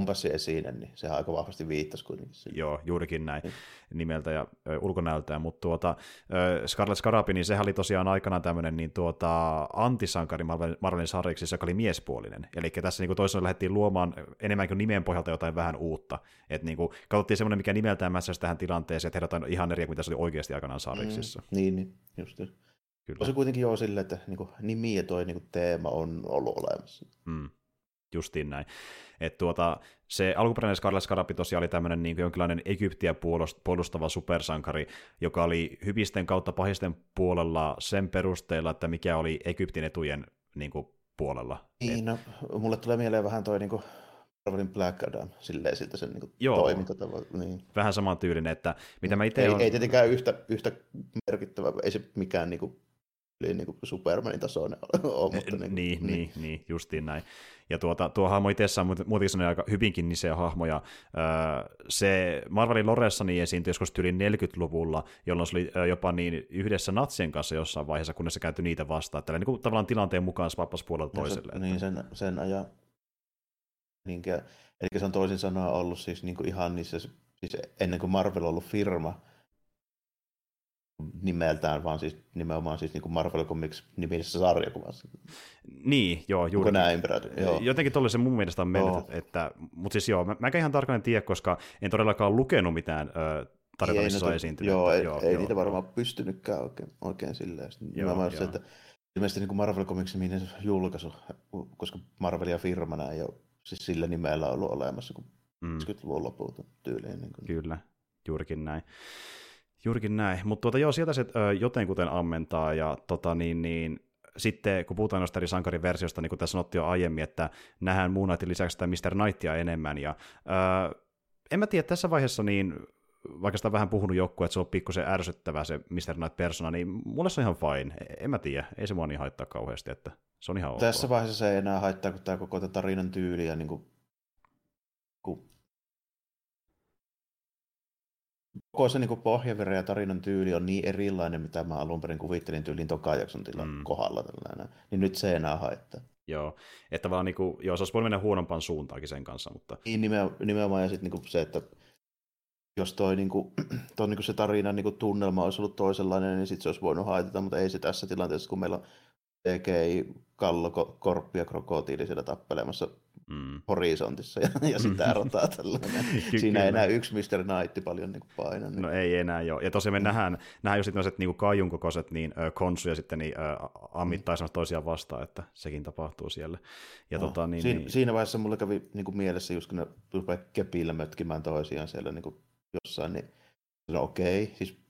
B: kompassi esine, niin sehän aika vahvasti viittasi kuitenkin. Siihen.
A: Joo, juurikin näin mm. nimeltä ja ö, ulkonäöltään, mutta tuota, ö, Scarlet Scarabi, niin sehän oli tosiaan aikanaan tämmöinen niin tuota, antisankari Marvelin sarjiksi, joka oli miespuolinen. Eli tässä niin toisaalta lähdettiin luomaan enemmän kuin nimen pohjalta jotain vähän uutta. Että niin kuin, katsottiin semmoinen, mikä nimeltään mässäsi tähän tilanteeseen, että heidät ihan eri kuin tässä oli oikeasti aikanaan sarjiksissa.
B: Mm, niin, niin, just Kyllä. Se kuitenkin joo silleen, että niin kuin, nimi ja toi niin kuin, teema on ollut olemassa.
A: Mm justiin näin. Et tuota, se alkuperäinen Scarlet Scarabbi tosiaan oli tämmöinen niin jonkinlainen Egyptiä puolustava supersankari, joka oli hyvisten kautta pahisten puolella sen perusteella, että mikä oli Egyptin etujen niin kuin, puolella.
B: Niin, no, mulle tulee mieleen vähän toi niin kuin Marvelin Black Adam, silleen siltä sen niin Joo, toimintatava. Niin.
A: Vähän saman tyylinen, että mitä mä itse
B: ei,
A: on...
B: ei tietenkään yhtä, yhtä merkittävä, ei se mikään niin kuin, niin kuin Supermanin tasoinen ole. Mutta
A: niin, niin, niin, niin, niin, justiin näin. Ja tuota, tuo hahmo itsessään on muutenkin aika hyvinkin niseä hahmoja. se Marvelin Loressa niin esiintyi joskus yli 40-luvulla, jolloin se oli jopa niin yhdessä natsien kanssa jossain vaiheessa, kunnes se käytyi niitä vastaan. Tällä niin kuin, tavallaan tilanteen mukaan spappas puolelta toiselle.
B: Se, niin, sen, sen ajan. Niinkä, eli se on toisin sanoen ollut siis niin kuin ihan niissä, siis ennen kuin Marvel on ollut firma, nimeltään, vaan siis nimenomaan siis niin kuin Marvel Comics nimisessä sarjakuvassa.
A: Niin, joo, juuri. Onko
B: näin, Brad? Joo.
A: Jotenkin tuolle se mun mielestä on mennyt, joo. että, mutta siis joo, mä, mä ihan tarkalleen tiedä, koska en todellakaan lukenut mitään ö, tarinoita, missä on esiintynyt.
B: Joo, ei, joo, ei joo. niitä varmaan pystynytkään oikein, oikein silleen. Joo, mä joo. että ilmeisesti niin Marvel Comics niminen julkaisu, koska Marvelia firmana ei ole siis sillä nimellä ollut olemassa kuin mm. 50-luvun lopulta tyyliin. Niin kuin.
A: Kyllä, juurikin näin. Juurikin näin, mutta tuota, joo, sieltä se ö, jotenkuten ammentaa, ja tota, niin, niin, sitten kun puhutaan noista eri sankarin versiosta, niin kuin tässä sanottiin jo aiemmin, että nähdään Moon Knightin lisäksi sitä Mr. Knightia enemmän, ja ö, en mä tiedä, tässä vaiheessa niin, vaikka sitä on vähän puhunut joku, että se on pikkusen ärsyttävä se Mr. Knight-persona, niin mulle se on ihan fine. En mä tiedä, ei se mua niin haittaa kauheasti, että se on ihan
B: Tässä ok. vaiheessa se ei enää haittaa, kun tämä koko tarinan tyyli ja niin kuin, kun koko se niin pohjavire ja tarinan tyyli on niin erilainen, mitä mä alun perin kuvittelin tyyliin toka jakson mm. kohdalla. Tällainen. Niin nyt se ei enää haittaa.
A: Joo, että vaan niin kuin, joo, se olisi voinut mennä huonompaan suuntaankin sen kanssa. Mutta...
B: Niin nimenomaan, ja sitten niin se, että jos toi, niin kuin, toi niin kuin se tarinan niin kuin tunnelma olisi ollut toisenlainen, niin sitten se olisi voinut haitata, mutta ei se tässä tilanteessa, kun meillä on CGI, kallo, korppi ja krokotiili siellä tappelemassa mm. horisontissa ja, ja sitä mm. erotaa tällainen. Siinä ei enää yksi Mr. Knight paljon niin paina.
A: Niin. No ei enää joo. Ja tosiaan me mm. nähdään, nähdään just sellaiset niin kaijun kokoiset niin, äh, konsu ja sitten niin, äh, ammittaa mm. toisiaan vastaan, että sekin tapahtuu siellä. Ja no, tota, niin,
B: siinä,
A: niin...
B: siinä vaiheessa mulle kävi niin kuin mielessä, just kun ne rupeaa kepillä mötkimään toisiaan siellä niin kuin jossain, niin no okei, okay. siis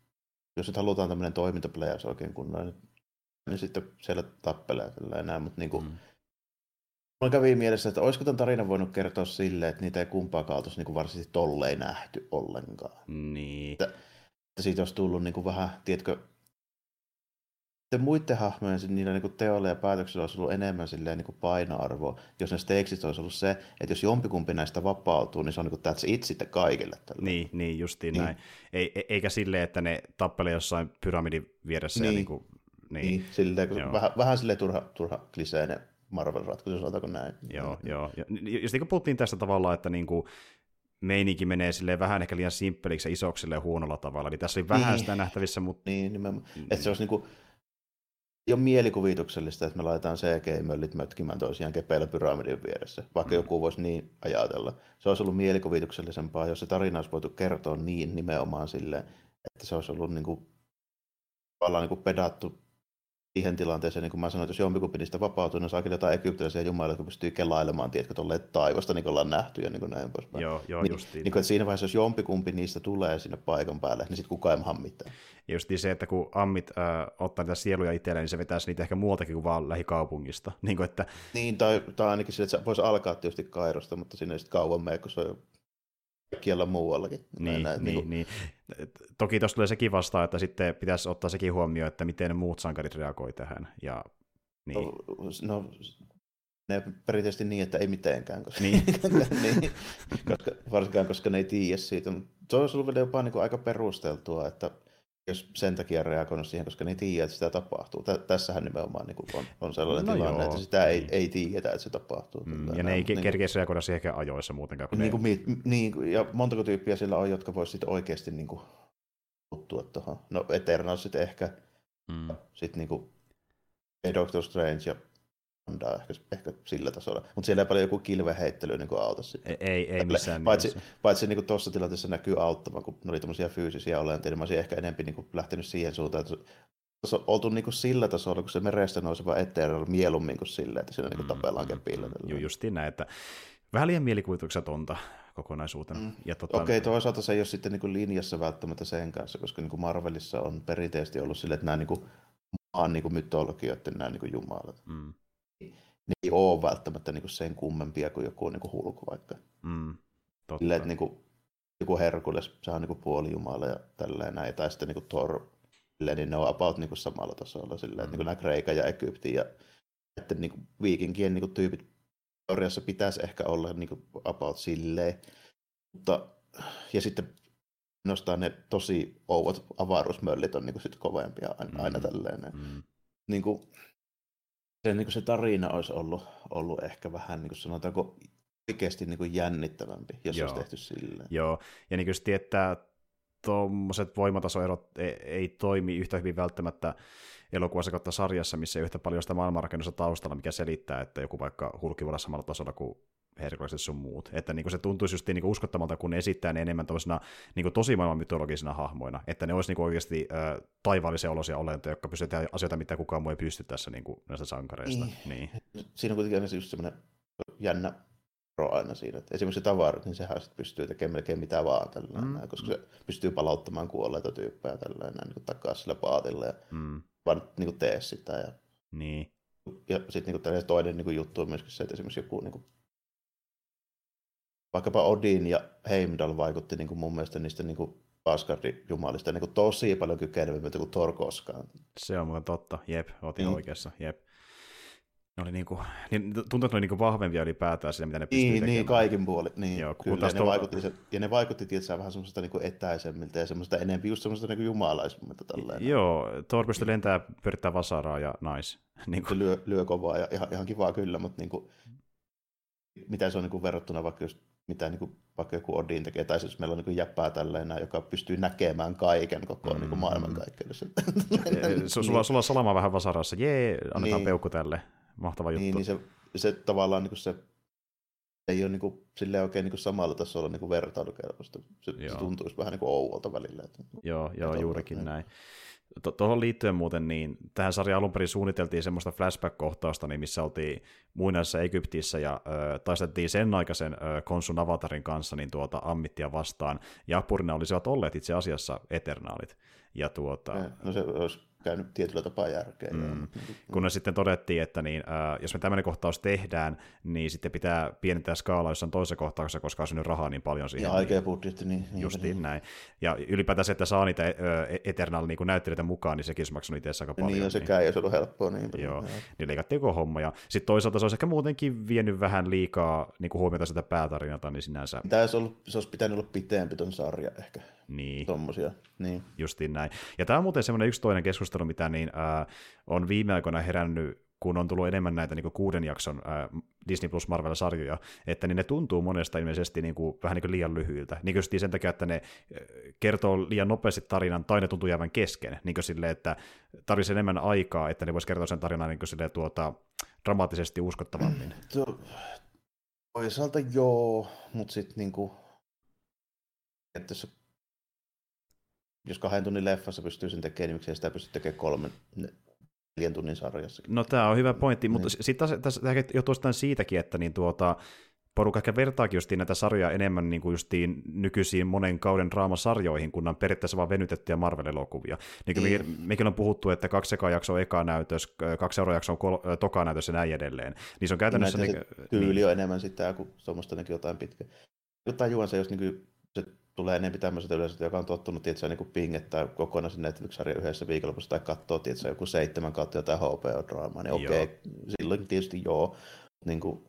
B: jos nyt halutaan tämmöinen toimintaplayers oikein kunnolla, niin sitten siellä tappelee tällä enää, mutta niin kuin, mm Mulla kävi mielessä, että olisiko tämän tarinan voinut kertoa silleen, että niitä ei kumpaakaan oltaisi niin varsinaisesti tolleen nähty ollenkaan.
A: Niin.
B: Että, että siitä olisi tullut niin kuin vähän, tiedätkö, muiden hahmojen niillä niin teoilla ja päätöksillä olisi ollut enemmän silleen, niin kuin painoarvoa, jos ne stakesista olisi ollut se, että jos jompikumpi näistä vapautuu, niin se on niin kuin that's it sitten kaikille.
A: Tällä. Niin, niin justiin niin. näin. Ei, e, eikä silleen, että ne tappelee jossain pyramidin vieressä. Niin, ja niin, kuin,
B: niin. niin silleen, vähän, vähän silleen turha, turha kliseinen Marvel-ratkaisu, sanotaanko näin.
A: Joo, joo. Ja, just niin kuin puhuttiin tästä tavalla, että niin kuin meininki menee sille vähän ehkä liian simppeliksi ja isoksi huonolla tavalla, eli tässä oli vähän niin. sitä nähtävissä, mutta...
B: Niin, nimenomaan. Mm. Että se olisi niin kuin, jo mielikuvituksellista, että me laitetaan CG-möllit mötkimään toisiaan kepeillä pyramidin vieressä, vaikka mm. joku voisi niin ajatella. Se olisi ollut mielikuvituksellisempaa, jos se tarina olisi voitu kertoa niin nimenomaan silleen, että se olisi ollut niin kuin tavallaan niin pedattu siihen tilanteeseen, niin kuin mä sanoin, että jos jompikumpi niistä vapautuu, niin saa kyllä jotain egyptiläisiä jumalia, jotka pystyy kelailemaan, tiedätkö, tolleen taivasta, niin kuin ollaan nähty ja niin kuin näin poispäin.
A: Joo, joo,
B: niin,
A: justiin.
B: Niin kuin, että siinä vaiheessa, jos jompikumpi niistä tulee sinne paikan päälle, niin sitten kukaan ei maha mitään.
A: Ja just se, että kun ammit äh, ottaa niitä sieluja itselleen, niin se vetäisi niitä ehkä muualtakin kuin vaan lähikaupungista. Niin, kuin, että...
B: niin tai, tai ainakin sille, että se voisi alkaa tietysti Kairosta, mutta sinne ei sitten kauan mene, kun se on kaikkialla muuallakin.
A: Niin,
B: näin,
A: niin, niin, niin. Toki tuossa tulee sekin vastaan, että sitten pitäisi ottaa sekin huomioon, että miten muut sankarit reagoi tähän. Ja, niin.
B: no, no, ne perinteisesti niin, että ei mitenkään, koska,
A: niin.
B: niin, koska, varsinkaan koska ne ei tiedä siitä. Se olisi ollut jopa niin kuin aika perusteltua, että jos sen takia reagoinut siihen, koska ne ei tiedä, että sitä tapahtuu. Tä, tässähän nimenomaan niin on, on sellainen no tilanne, joo. että sitä ei, ei tiedetä, että se tapahtuu.
A: Mm, ja ne ei niin, kerkeisi reagoida siihen ajoissa muutenkaan. Kun
B: niin,
A: ne...
B: kuin, niin, ja montako tyyppiä siellä on, jotka voisivat sitten oikeasti niin kuin, puuttua tuohon. No Eternals sitten ehkä, mm. sitten niin kuin, Doctor Strange ja antaa ehkä, ehkä sillä tasolla. Mutta siellä ei paljon joku kilveheittely niin auta sitten.
A: Ei, ei missään
B: Paitsi, nimessä. paitsi niin tuossa tilanteessa näkyy auttamaan, kun ne oli tämmöisiä fyysisiä olentoja, niin mä olisin ehkä enemmän niin lähtenyt siihen suuntaan, että se on oltu niin kuin sillä tasolla, kun se merestä nouseva Eternal mieluummin kuin sillä, että siinä niin kuin mm, tapellaan mm, kepillä.
A: Joo, justiin näin, että vähän liian mielikuvituksetonta kokonaisuutena. Mm.
B: Ja tota... Okei, okay, toisaalta se ei ole sitten niin kuin linjassa välttämättä sen kanssa, koska niin kuin Marvelissa on perinteisesti ollut sille, että nämä niin kuin maan niin kuin mytologioiden nämä niin kuin jumalat. Mm ne ei ole välttämättä niin kuin sen kummempia kuin joku niin kuin hulku vaikka. Mm, totta. Silleen, että niin kuin, joku Herkules, se on niin kuin puolijumala ja tälleen näin, tai sitten niin kuin Thor, silleen, niin ne on about niin kuin samalla tasolla, silleen, mm. että niin kuin nämä Kreikan ja Egyptin ja että niin kuin viikinkien niin kuin tyypit teoriassa pitäisi ehkä olla niin kuin about silleen, mutta ja sitten nostaa ne tosi ouot avaruusmöllit on niin kuin sit kovempia aina, aina mm. tälleen. Mm. Niin kuin, se, niin kuin se tarina olisi ollut, ollut ehkä vähän, niin kuin sanotaanko, oikeasti niin kuin jännittävämpi, jos Joo. olisi tehty silleen.
A: Joo, ja niin kuin tietää, tuommoiset voimatasoerot ei, ei toimi yhtä hyvin välttämättä elokuvassa kautta sarjassa, missä ei yhtä paljon sitä maailmanrakennusta taustalla, mikä selittää, että joku vaikka hulki voi olla samalla tasolla kuin herkulliset sun muut. Että niin kuin se tuntuisi just niin kuin uskottamalta, kun ne esittää ne enemmän niin tosi maailman mytologisina hahmoina. Että ne olisi niin kuin oikeasti äh, taivaallisia olosia olentoja, jotka pystyvät tehdä asioita, mitä kukaan muu ei pysty tässä niin kuin näistä sankareista. Niin.
B: niin. Siinä on kuitenkin aina just semmoinen jännä pro aina siinä. Että esimerkiksi se tavarat, niin sehän sitten pystyy tekemään melkein mitä vaan tällä mm. koska se pystyy palauttamaan kuolleita tyyppejä tällä niin takaisin sillä paatilla ja mm. vaan niin kuin tee sitä. Ja,
A: niin.
B: ja sitten niin toinen niin kuin juttu on myöskin se, että esimerkiksi joku niin kuin vaikkapa Odin ja Heimdall vaikutti niin kuin mun mielestä niistä niin kuin Asgardin jumalista niin kuin tosi paljon kykenevimmiltä kuin Thor koskaan.
A: Se on muuten totta, jep, otin mm. oikeassa, jep. Ne oli niinku, niin, tuntuu, että ne oli niinku vahvempia ylipäätään siinä, mitä ne pystyy
B: niin,
A: tekemään.
B: Niin, kaikin puolin. Niin, Joo, kyllä, ne to... vaikutti, se, ja ne vaikutti tietysti vähän semmoista niinku etäisemmiltä ja semmoista enemmän just semmoista niinku jumalaisemmilta. Tällainen.
A: Joo, Thor pystyy lentää, pyrittää vasaraa ja nais.
B: Niin kuin... lyö, lyö kovaa ja ihan, ihan kivaa kyllä, mutta niinku, mitä se on niinku verrattuna vaikka just mitä niin kuin, vaikka joku Odin tekee, tai siis meillä on niin jäppää tällainen, joka pystyy näkemään kaiken koko mm. niin maailmankaikkeudessa.
A: sulla, sulla on salama vähän vasarassa, jee, annetaan niin. peukku tälle, mahtava juttu.
B: Niin, niin se, se tavallaan niin kuin se ei ole niin kuin, silleen oikein niin kuin samalla tasolla niin kuin vertailukelpoista. Se, se tuntuisi vähän niin kuin ouolta välillä. Että,
A: joo, joo juurikin näin. näin. Tuohon liittyen muuten, niin tähän sarjaan alun perin suunniteltiin semmoista flashback-kohtausta, niin missä oltiin muinaisessa Egyptissä ja ö, taisteltiin sen aikaisen ö, konsun avatarin kanssa niin tuota ammittia vastaan, ja apurina olisivat olleet itse asiassa Eternaalit. Ja tuota...
B: No se olisi käynyt tietyllä tapaa järkeä. Mm.
A: Kun ne sitten todettiin, että niin, äh, jos me tämmöinen kohtaus tehdään, niin sitten pitää pienentää skaalaa jossain toisessa kohtauksessa, koska on synnyt rahaa niin paljon siihen.
B: Ja aika ja budjetti, niin.
A: niin Justiin niin. näin. Ja ylipäätään se, että saa niitä äh, Eternal niin näyttelijöitä mukaan, niin sekin olisi maksanut itse aika paljon.
B: Niin, ja sekään niin. ei olisi ollut helppoa. Niin,
A: Joo, niin leikattiin koko homma. Ja sitten toisaalta se olisi ehkä muutenkin vienyt vähän liikaa niin kuin huomiota sitä päätarinata, niin sinänsä.
B: Tämä olisi, ollut, se olisi pitänyt olla pitempi ton sarja ehkä.
A: Niin.
B: Tommosia. Niin.
A: Justiin näin. Ja tämä on muuten semmoinen yksi toinen keskustelu, mitä niin, äh, on viime aikoina herännyt kun on tullut enemmän näitä niin kuuden jakson ää, Disney Plus Marvel-sarjoja, että niin ne tuntuu monesta ilmeisesti niin kuin, vähän niin kuin liian lyhyiltä. Niin kuin sen takia, että ne kertoo liian nopeasti tarinan, tai ne tuntuu jäävän kesken. Niin kuin silleen, että tarvitsisi enemmän aikaa, että ne voisi kertoa sen tarinan niin kuin silleen, tuota, dramaattisesti uskottavammin.
B: Toisaalta joo, mutta sitten niin kuin, että se jos kahden tunnin leffassa pystyy sen tekemään, niin miksei sitä pysty tekemään kolmen, neljän tunnin sarjassa.
A: No tämä on hyvä pointti, niin. mutta sitten tässä johtuu siitäkin, että niin tuota, porukka ehkä vertaakin justiin näitä sarjoja enemmän niin kuin justiin nykyisiin monen kauden draamasarjoihin, kun on periaatteessa vain venytettyjä Marvel-elokuvia. Niin kuin mm. me, mekin on puhuttu, että kaksi ekaa jaksoa on eka näytös, kaksi seuraavaa jaksoa on kol, toka näytös ja näin edelleen. Niin se on käytännössä...
B: Niin, se tyyli niin. on enemmän sitä kuin tuommoista jotain pitkä. Tajuan se, jos niin tulee enemmän tämmöiseltä yleisöltä, joka on tottunut tietysti, niin kuin pingettää kokonaisen Netflix-sarjan yhdessä viikonlopussa tai katsoo tietysti, joku seitsemän kautta jotain HBO-draamaa, niin okei, okay, silloin tietysti joo. Niin kuin,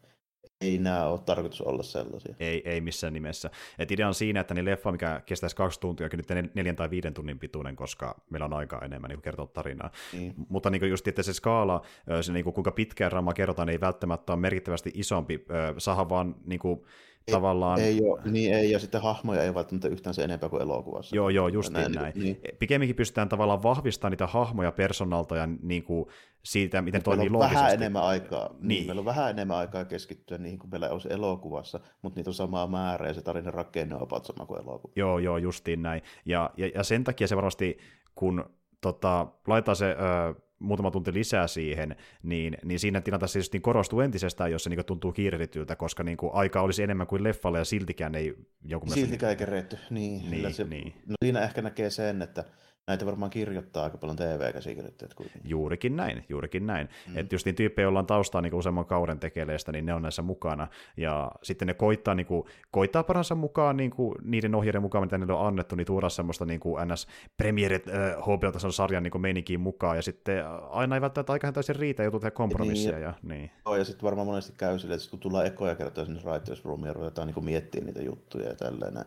B: ei nämä ole tarkoitus olla sellaisia.
A: Ei, ei missään nimessä. Et idea on siinä, että niin leffa, mikä kestäisi kaksi tuntia, on nyt neljän tai viiden tunnin pituinen, koska meillä on aikaa enemmän niin kertoa tarinaa. Niin. Mutta niin just, että se skaala, se, niin kuin, kuinka pitkään rama kerrotaan, ei välttämättä ole merkittävästi isompi. Saha vaan niin kuin, tavallaan...
B: Ei ole, niin ei, ja sitten hahmoja ei välttämättä yhtään se enempää kuin elokuvassa.
A: Joo, joo, just näin. näin. Niin. Pikemminkin pystytään tavallaan vahvistamaan niitä hahmoja personalta ja niin kuin siitä, miten toimii
B: loogisesti. vähän enemmän aikaa, niin. niin. meillä on vähän enemmän aikaa keskittyä niihin kuin meillä olisi elokuvassa, mutta niitä on samaa määrää ja se tarina rakenne on about sama kuin elokuva.
A: Joo, joo, justiin näin. Ja, ja, ja sen takia se varmasti, kun tota, laittaa se... Ö, muutama tunti lisää siihen, niin, niin siinä tilanteessa just niin korostuu entisestään, jos se niin tuntuu kiirehdityltä, koska niin kuin aika olisi enemmän kuin leffalle ja siltikään ei joku
B: Siltikään ei keretty, niin. niin, se, niin. No siinä ehkä näkee sen, että näitä varmaan kirjoittaa aika paljon TV-käsikirjoittajat kuitenkin.
A: Juurikin näin, juurikin näin. Mm. Että just niin tyyppejä, joilla on taustaa niin useamman kauden tekeleistä, niin ne on näissä mukana. Ja sitten ne koittaa, niin kuin, koittaa paransa mukaan niin kuin, niiden ohjeiden mukaan, mitä niille on annettu, niin tuoda semmoista niin kuin ns. premierit äh, HBO-tason sarjan niin meininkiin mukaan. Ja sitten aina ei välttämättä aika täysin riitä, joutuu tehdä kompromisseja. Niin, ja, niin.
B: Joo, ja sitten varmaan monesti käy silleen, että kun tullaan ekoja kertoja sinne Writers Roomiin ja ruvetaan niin miettimään niitä juttuja ja tälleen,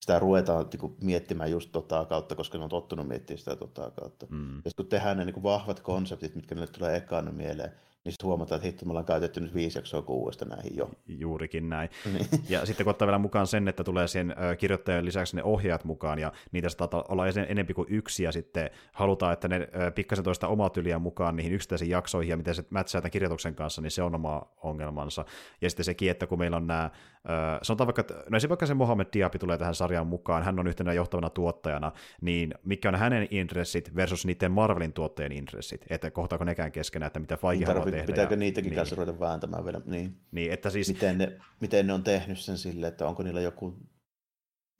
B: sitä ruvetaan niin kuin, miettimään just tota kautta, koska ne on tottunut miettimään sitä tota kautta. Mm. Ja kun tehdään ne niin kuin, vahvat konseptit, mitkä ne tulee ekana mieleen, niin sitten huomataan, että hitto, me ollaan käytetty nyt viisi jaksoa kuudesta näihin jo.
A: Juurikin näin. Niin. Ja sitten kun ottaa vielä mukaan sen, että tulee siihen kirjoittajan lisäksi ne ohjaat mukaan, ja niitä saattaa olla enempi kuin yksi, ja sitten halutaan, että ne pikkasen toista omaa tyliä mukaan niihin yksittäisiin jaksoihin, ja miten se mätsää tämän kirjoituksen kanssa, niin se on oma ongelmansa. Ja sitten sekin, että kun meillä on nämä, sanotaan vaikka, että, no vaikka se Mohamed Diaby tulee tähän sarjaan mukaan, hän on yhtenä johtavana tuottajana, niin mikä on hänen intressit versus niiden Marvelin tuottajien intressit, että kohtaako nekään keskenään, että mitä Feige haluaa tehdä.
B: Pitääkö niitäkin niin. kanssa ruveta vääntämään vielä? Niin.
A: niin että siis...
B: miten, ne, miten ne on tehnyt sen sille, että onko niillä joku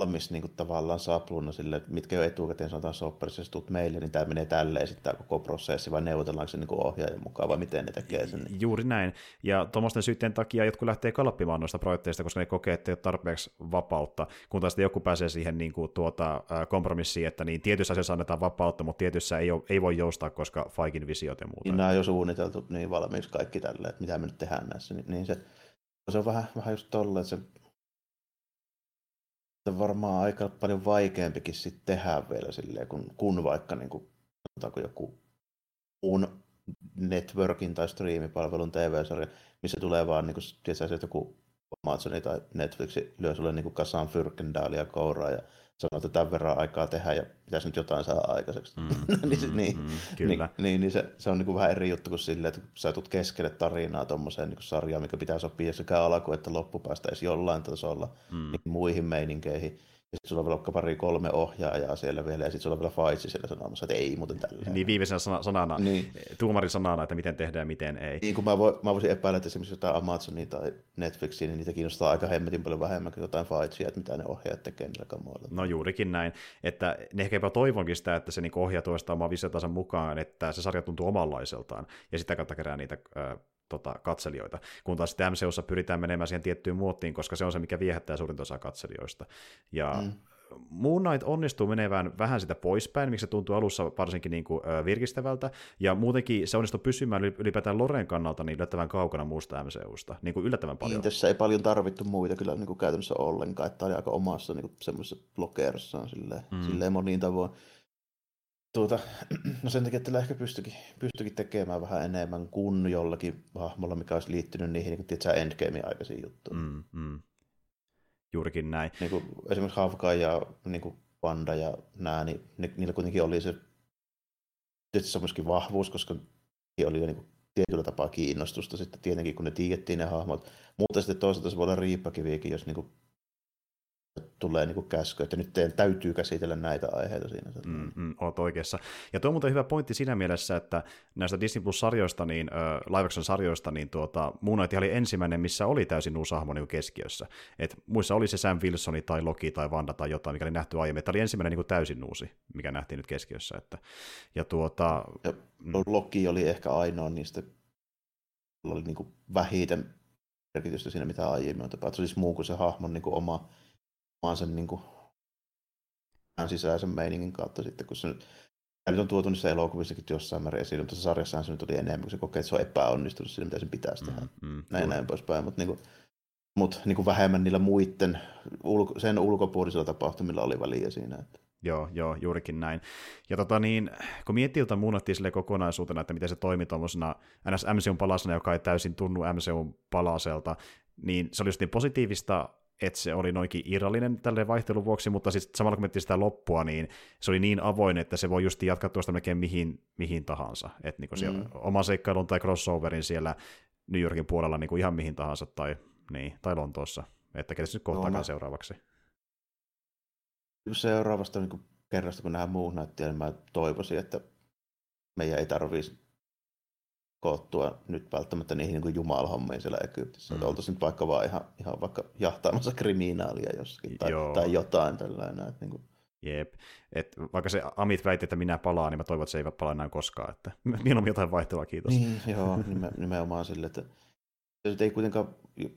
B: valmis niin kuin tavallaan sapluna sille, mitkä jo etukäteen sanotaan sopparissa, jos tulet meille, niin tämä menee tälleen sitten tämä koko prosessi, vai neuvotellaanko se niin kuin ohjaajan mukaan, vai miten ne tekee sen?
A: Juuri näin. Ja tuommoisten syytteen takia jotkut lähtee kalppimaan noista projekteista, koska ne kokee, että ei ole tarpeeksi vapautta, kun taas joku pääsee siihen niin kuin, tuota, kompromissiin, että niin tietyissä asioissa annetaan vapautta, mutta tietyissä ei, ole, ei voi joustaa, koska Faikin visiot ja muuta.
B: Niin nämä on jo suunniteltu niin valmiiksi kaikki tälle, että mitä me nyt tehdään näissä, niin, niin se, se on vähän, vähän just tolle, että se on varmaan aika paljon vaikeampikin sitten tehdä vielä silleen, kun, kun vaikka niin kuin, joku muun networkin tai striimipalvelun TV-sarja, missä tulee vaan niin kuin, tietysti, joku Amazoni tai Netflix lyö sulle niin kasaan fyrkendaalia kouraa ja sanoo, että tämän verran aikaa tehdä ja pitäisi nyt jotain saada aikaiseksi. Mm, niin, mm, niin, mm, kyllä. Niin, niin, niin se, se on niin kuin vähän eri juttu kuin silleen, että sä tulet keskelle tarinaa tuommoiseen niin sarjaan, mikä pitää sopia sekä alku- että loppupäästä edes jollain tasolla mm. niin muihin meininkeihin sitten sulla on vaikka pari kolme ohjaajaa siellä vielä, ja sitten sulla on vielä Faitsi siellä sanomassa, että ei muuten tällä.
A: Niin viimeisenä sana, sanana, niin. tuomarin sanana, että miten tehdään ja miten ei.
B: Niin kun mä, vo, mä voisin epäillä, että esimerkiksi jotain Amazonia tai Netflixiä, niin niitä kiinnostaa aika hemmetin paljon vähemmän kuin jotain Faitsia, että mitä ne ohjaajat tekee niillä kamoilla.
A: No juurikin näin, että ne ehkä jopa toivonkin sitä, että se niin ohjaa tuosta omaa visiotansa mukaan, että se sarja tuntuu omanlaiseltaan, ja sitä kautta kerää niitä äh, tota, katselijoita, kun taas sitten MCUssa pyritään menemään siihen tiettyyn muottiin, koska se on se, mikä viehättää suurinta osaa katselijoista. Ja mm. Moon Knight onnistuu menevään vähän sitä poispäin, miksi se tuntuu alussa varsinkin niin kuin, virkistävältä, ja muutenkin se onnistuu pysymään ylipäätään Loren kannalta niin yllättävän kaukana muusta MCUsta, niin kuin yllättävän paljon. Niin,
B: tässä ei paljon tarvittu muita kyllä niin kuin käytännössä ollenkaan, että oli aika omassa niin semmoisessa blokeerissaan silleen, mm. silleen moniin tavoin. Tuota, no sen takia, että ehkä pystyikin, pystyikin tekemään vähän enemmän kuin jollakin hahmolla, mikä olisi liittynyt niihin niin kuin, Endgamein aikaisiin juttuihin. Mm, mm.
A: Juurikin näin.
B: Niin kuin esimerkiksi Havka ja niin kuin Panda ja nämä, niin ne, niillä kuitenkin oli se tietysti se vahvuus, koska oli jo niin kuin tietyllä tapaa kiinnostusta sitten tietenkin, kun ne tiedettiin ne hahmot. Mutta sitten toisaalta se voi olla riippakiviäkin, jos niin kuin tulee niin käsky, että nyt teidän täytyy käsitellä näitä aiheita siinä.
A: Mm, mm, olet oikeassa. Ja tuo on muuten hyvä pointti siinä mielessä, että näistä Disney Plus-sarjoista, niin, äh, live sarjoista niin tuota, Moon Knight oli ensimmäinen, missä oli täysin uusi hahmo niin keskiössä. Et muissa oli se Sam Wilsoni tai Loki tai Vanda tai jotain, mikä oli nähty aiemmin. Tämä oli ensimmäinen niin täysin uusi, mikä nähtiin nyt keskiössä. Että, ja tuota,
B: ja mm. Loki oli ehkä ainoa niistä, oli niin kuin vähiten merkitystä siinä, mitä aiemmin on tapahtunut. Siis muu kuin se hahmon niin kuin oma, oman sen niin kuin, sisäisen meiningin kautta sitten, kun se nyt, nyt on tuotu niissä elokuvissakin jossain määrin esiin, mutta sarjassahan se nyt oli enemmän, kun se kokee, että se on epäonnistunut siinä, mitä sen pitäisi tehdä. Mm, mm, näin näin poispäin, mutta niin kuin, mutta niin kuin vähemmän niillä muiden ulko, sen ulkopuolisilla tapahtumilla oli väliä siinä. Että.
A: Joo, joo, juurikin näin. Ja tota niin, kun miettii jotain muunnattiin sille kokonaisuutena, että miten se toimi tuommoisena NS MCUn palasena, joka ei täysin tunnu MCUn palaselta, niin se oli just niin positiivista, että se oli noinkin irrallinen tälle vaihtelun vuoksi, mutta sitten samalla kun miettii sitä loppua, niin se oli niin avoin, että se voi just jatkaa tuosta melkein mihin, mihin tahansa. Että niin mm. oman seikkailun tai crossoverin siellä New Yorkin puolella niin kuin ihan mihin tahansa tai, niin, tai Lontoossa. Että ketä nyt kohtaakaan no, seuraavaksi
B: seuraavasta niin kerrasta, kun muut näytti, niin mä toivoisin, että meidän ei tarvitsisi koottua nyt välttämättä niihin niin jumalhommiin siellä Egyptissä. Mm. oltaisiin nyt vaikka vaan ihan, ihan vaikka jahtaamassa kriminaalia jossakin tai, tai jotain tällainen. Että niin kuin...
A: Jep. Et vaikka se Amit väitti, että minä palaan, niin mä toivon, että se ei palaa enää koskaan. Että mieluummin jotain vaihtelua, kiitos.
B: Niin, joo, nimenomaan sille, että se ei kuitenkaan,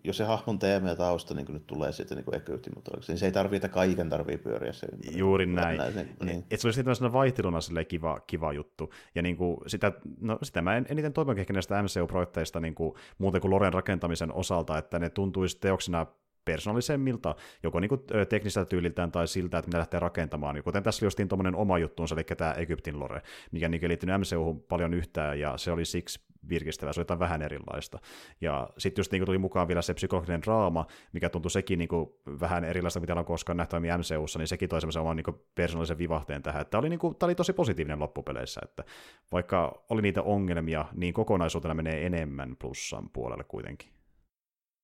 B: jos se hahmon teema ja tausta niin nyt tulee sitten niin Egyptin niin se ei tarvitse, että kaiken tarvii pyöriä se
A: ympärillä. Juuri näin. näin niin, niin. Et se olisi sitten vaihteluna kiva, kiva juttu. Ja niin kuin sitä, no, sitä mä en, eniten toivon ehkä näistä MCU-projekteista niin kuin, muuten kuin Loren rakentamisen osalta, että ne tuntuisi teoksena persoonallisemmilta, joko niin kuin tekniseltä tyyliltään tai siltä, että mitä lähtee rakentamaan. Kuten tässä oli justiin tuommoinen oma juttuunsa, eli tämä Egyptin lore, mikä niin liittynyt MCU paljon yhtään, ja se oli siksi virkistävä, se oli jotain vähän erilaista. Ja sitten just niin tuli mukaan vielä se psykologinen draama, mikä tuntui sekin niin kuin vähän erilaista, mitä on koskaan nähty MCUssa, niin sekin toi semmoisen oman niin persoonallisen vivahteen tähän. Tämä oli, niin kuin, oli tosi positiivinen loppupeleissä, että vaikka oli niitä ongelmia, niin kokonaisuutena menee enemmän plussan puolelle kuitenkin.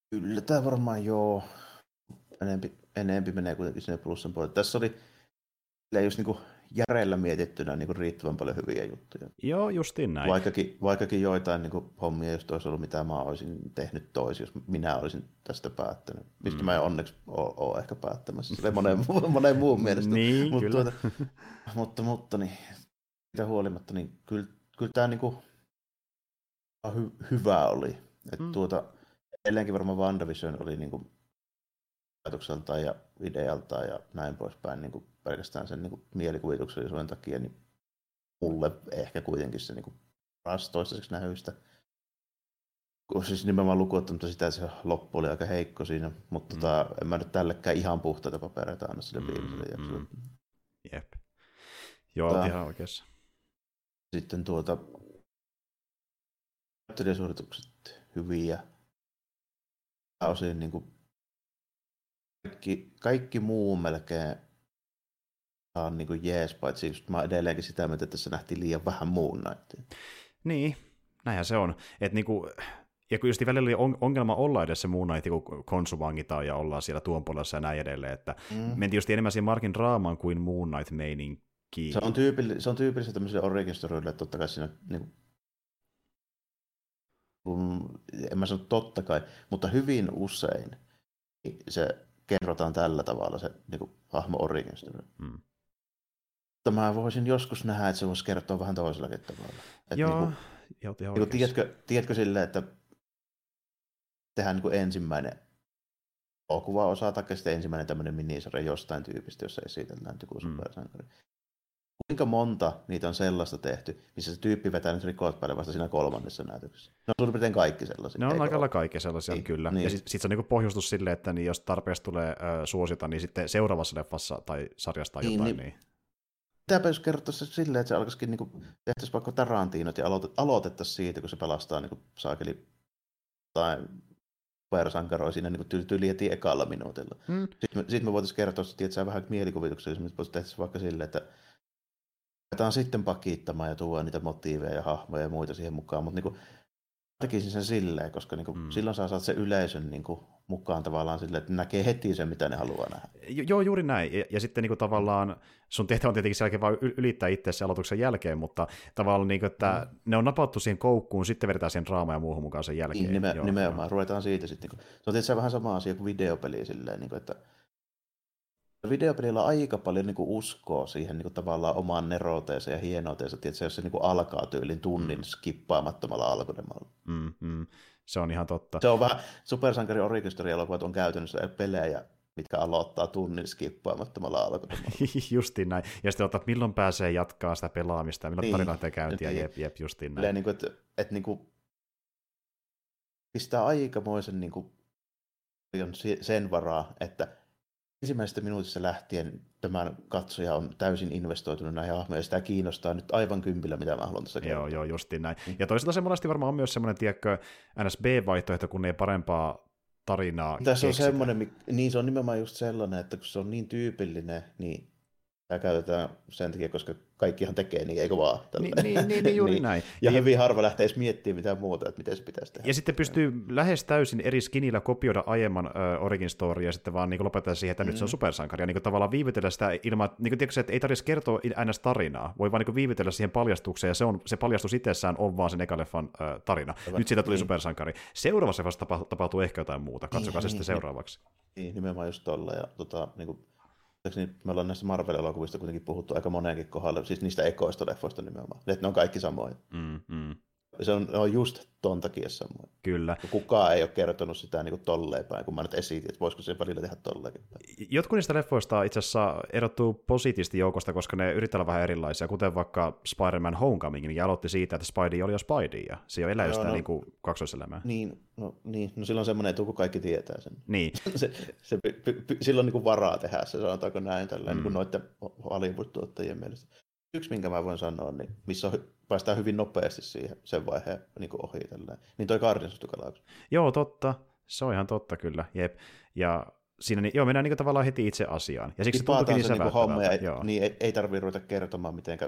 B: Kyllä tämä varmaan joo. Enempi, enempi menee kuitenkin sinne plussan puolelle. Tässä oli just niin kuin järellä mietittynä niin kuin riittävän paljon hyviä juttuja.
A: Joo, justiin näin.
B: Vaikkakin, vaikkakin joitain niin kuin, hommia, jos olisi ollut mitä mä olisin tehnyt toisin, jos minä olisin tästä päättänyt. Mistä mm. mä en onneksi ole, ole ehkä päättämässä, sille monen, monen muun mielestä.
A: niin, mutta, kyllä.
B: Tuota, mutta, mutta niin, mitä huolimatta, niin kyllä, kyllä tämä niin kuin, hy, hyvä oli. Että mm. tuota, edelleenkin varmaan WandaVision oli niin kuin, ajatukseltaan ja idealtaan ja näin poispäin niin kuin pelkästään sen niin kuin mielikuvituksellisuuden takia, niin mulle ehkä kuitenkin se niin kuin paras toistaiseksi nähyistä. Siis nimenomaan lukuottamatta sitä, se loppu oli aika heikko siinä, mutta mm. tota, en mä nyt tällekään ihan puhtaita papereita anna sille mm, viimeiselle mm. Mm.
A: Jep. Joo, tota, ihan oikeassa.
B: Sitten tuota, suoritukset hyviä. Osin niin kuin kaikki, kaikki muu melkein on niin kuin jees, paitsi just mä edelleenkin sitä mieltä, että tässä nähtiin liian vähän muun näyttiin.
A: Niin, näinhän se on. Että niinku, ja kun just välillä oli ongelma olla edes se muun näitä, kun konsuvangitaan ja ollaan siellä tuon puolella ja näin edelleen, että mm. mentiin just enemmän siihen Markin draamaan kuin Moon Knight meininkiin.
B: Se on, tyypilli, se on tyypillistä tämmöiselle origin storyille, että totta kai siinä niin kuin, en mä sano totta kai, mutta hyvin usein se kerrotaan tällä tavalla se niin kuin, hahmo origin story. Mm. Mutta mä voisin joskus nähdä, että se voisi kertoa vähän toisellakin tavalla.
A: Että Joo, niin
B: kuin, niin kuin, tiedätkö, tiedätkö silleen, että tehdään niin kuin ensimmäinen osa tai sitten ensimmäinen tämmöinen minisarja jostain tyypistä, jossa esitellään joku mm. supersankari. Kuinka monta niitä on sellaista tehty, missä se tyyppi vetää nyt rikot päälle vasta siinä kolmannessa näytöksessä? Ne on suurin piirtein kaikki sellaisia.
A: Ne on aika lailla kaikki sellaisia, niin, kyllä. Niin. Ja sitten sit se on niin pohjustus silleen, että niin jos tarpeeksi tulee äh, suosiota, niin sitten seuraavassa leffassa tai sarjasta niin, jotain. Niin, niin
B: Mitäpä jos kertoisi silleen, että se alkaisikin niin tehtäisiin vaikka Tarantinot ja aloitettaisiin siitä, kun se pelastaa niin saakeli tai supersankaroi siinä niin tyyli, tyyli heti ekalla minuutilla. Mm. Sitten, me, sitten me voitaisiin kertoa, että sä vähän mielikuvituksellisesti, että voitaisiin tehdä vaikka silleen, että aletaan sitten pakittamaan ja tuoda niitä motiiveja ja hahmoja ja muita siihen mukaan, mutta niin kuin, tekisin sen silleen, koska niin kuin, mm. silloin sä saat sen yleisön niin kuin, mukaan tavallaan silleen, että näkee heti sen, mitä ne haluaa nähdä.
A: Joo, juuri näin. Ja, ja sitten niin kuin, tavallaan sun tehtävä on tietenkin sen jälkeen vaan ylittää itse aloituksen jälkeen, mutta tavallaan niin kuin, että mm. ne on napattu siihen koukkuun, sitten vedetään siihen draamaan ja muuhun mukaan sen jälkeen.
B: Niin, nime, joo, nimenomaan, joo. ruvetaan siitä sitten. Niin kuin, se on tietysti vähän sama asia kuin videopeli silleen, niin kuin, että videopelillä on aika paljon niin kuin uskoa siihen niin kuin tavallaan omaan nerouteensa ja hienoteensa, tietysti, jos se niin kuin alkaa tyylin tunnin mm. skippaamattomalla alkunemalla.
A: Mm, mm. Se on ihan totta.
B: Se on vähän, supersankari elokuvat on käytännössä pelejä, mitkä aloittaa tunnin skippaamattomalla alkunemalla.
A: justiin näin. Ja sitten ottaa, milloin pääsee jatkaa sitä pelaamista ja milloin niin. tarina käyntiä, niin. jep, jep, justiin näin.
B: Niin kuin, että, että niin kuin, pistää aikamoisen niin kuin, sen varaa, että ensimmäisestä minuutista lähtien tämän katsoja on täysin investoitunut näihin hahmoihin, ja sitä kiinnostaa nyt aivan kympillä, mitä mä haluan tässä
A: Joo, joo, justiin näin. Mm. Ja toisaalta se monesti varmaan on myös semmoinen, tiedätkö, NSB-vaihtoehto, kun ei parempaa tarinaa
B: Tässä on semmoinen, niin se on nimenomaan just sellainen, että kun se on niin tyypillinen, niin tämä käytetään sen takia, koska kaikkihan tekee niin, eikö vaan?
A: Niin, niin, niin, niin, juuri niin. näin.
B: Ja, ja hyvin harva lähtee edes miettimään mitään muuta, että miten se pitäisi tehdä.
A: Ja sitten pystyy lähes täysin eri skinillä kopioida aiemman uh, origin story ja sitten vaan niin lopettaa siihen, että mm. nyt se on mm. supersankari. Ja niin kuin, tavallaan viivytellä sitä ilman, niin kuin, tiedätkö, että ei tarvitse kertoa ns. tarinaa. Voi vaan niin kuin, viivytellä siihen paljastukseen ja se, on, se paljastus itsessään on vaan sen ekaleffan uh, tarina. Hyvä. Nyt siitä tuli niin. supersankari. Seuraavassa vasta tapahtuu ehkä jotain muuta. Katsokaa niin, se sitten niin, seuraavaksi.
B: Niin, nimenomaan just tolla. Ja tota, niin kuin me ollaan näistä Marvel-elokuvista kuitenkin puhuttu aika moneenkin kohdalla, siis niistä ekoista leffoista nimenomaan, että ne on kaikki samoja. Mm, mm se on, on just ton takia samoin.
A: Kyllä.
B: Kukaan ei ole kertonut sitä niin kuin tolleen päin, kun mä nyt esitin, että voisiko se välillä tehdä tolleen päin.
A: Jotkut niistä leffoista itse asiassa erottuu positiivisesti joukosta, koska ne yrittää olla vähän erilaisia, kuten vaikka Spider-Man Homecoming, niin aloitti siitä, että Spidey oli jo Spidey, ja se on elää no, sitä no, niin kuin kaksoiselämää.
B: Niin, no, niin, no silloin semmoinen etu, kun kaikki tietää sen.
A: Niin.
B: se, se, py, py, silloin niin kuin varaa tehdä se, sanotaanko näin, tällä, mm. niin kuin noiden Hollywood-tuottajien mielestä. Yksi, minkä mä voin sanoa, niin missä on päästään hyvin nopeasti siihen sen vaiheen niin kuin ohi. Tällä. Niin toi Guardians of the Galaxy.
A: Joo, totta. Se on ihan totta kyllä. Jep. Ja siinä, niin, joo, mennään niin kuin, tavallaan heti itse asiaan. Ja siksi
B: niin se niin homma, ja, joo. niin ei, ei tarvitse ruveta kertomaan, miten